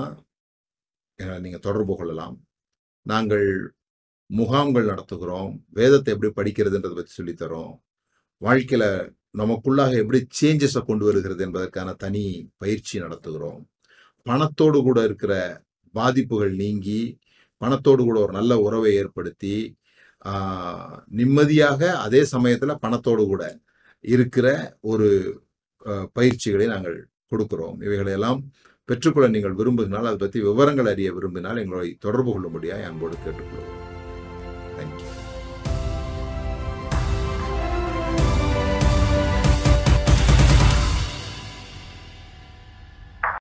எங்களை நீங்கள் தொடர்பு கொள்ளலாம். நாங்கள் முகாம்கள் நடத்துகிறோம். வேதத்தை எப்படி படிக்கிறதுன்றதை பற்றி சொல்லித்தரோம். வாழ்க்கையில் நமக்குள்ளாக எப்படி சேஞ்சஸை கொண்டு வருகிறது என்பதற்கான தனி பயிற்சி நடத்துகிறோம். பணத்தோடு கூட இருக்கிற பாதிப்புகள் நீங்கி பணத்தோடு கூட ஒரு நல்ல உறவை ஏற்படுத்தி நிம்மதியாக அதே சமயத்தில் பணத்தோடு கூட இருக்கிற ஒரு பயிற்சிகளை நாங்கள் கொடுக்கிறோம். இவைகளையெல்லாம் பெற்றுக்கொள்ள நீங்கள் விரும்புகினால் அதை பற்றி விவரங்கள் அறிய விரும்பினால் எங்களை தொடர்பு கொள்ள முடியாது அன்போடு கேட்டுக்கொள்வோம்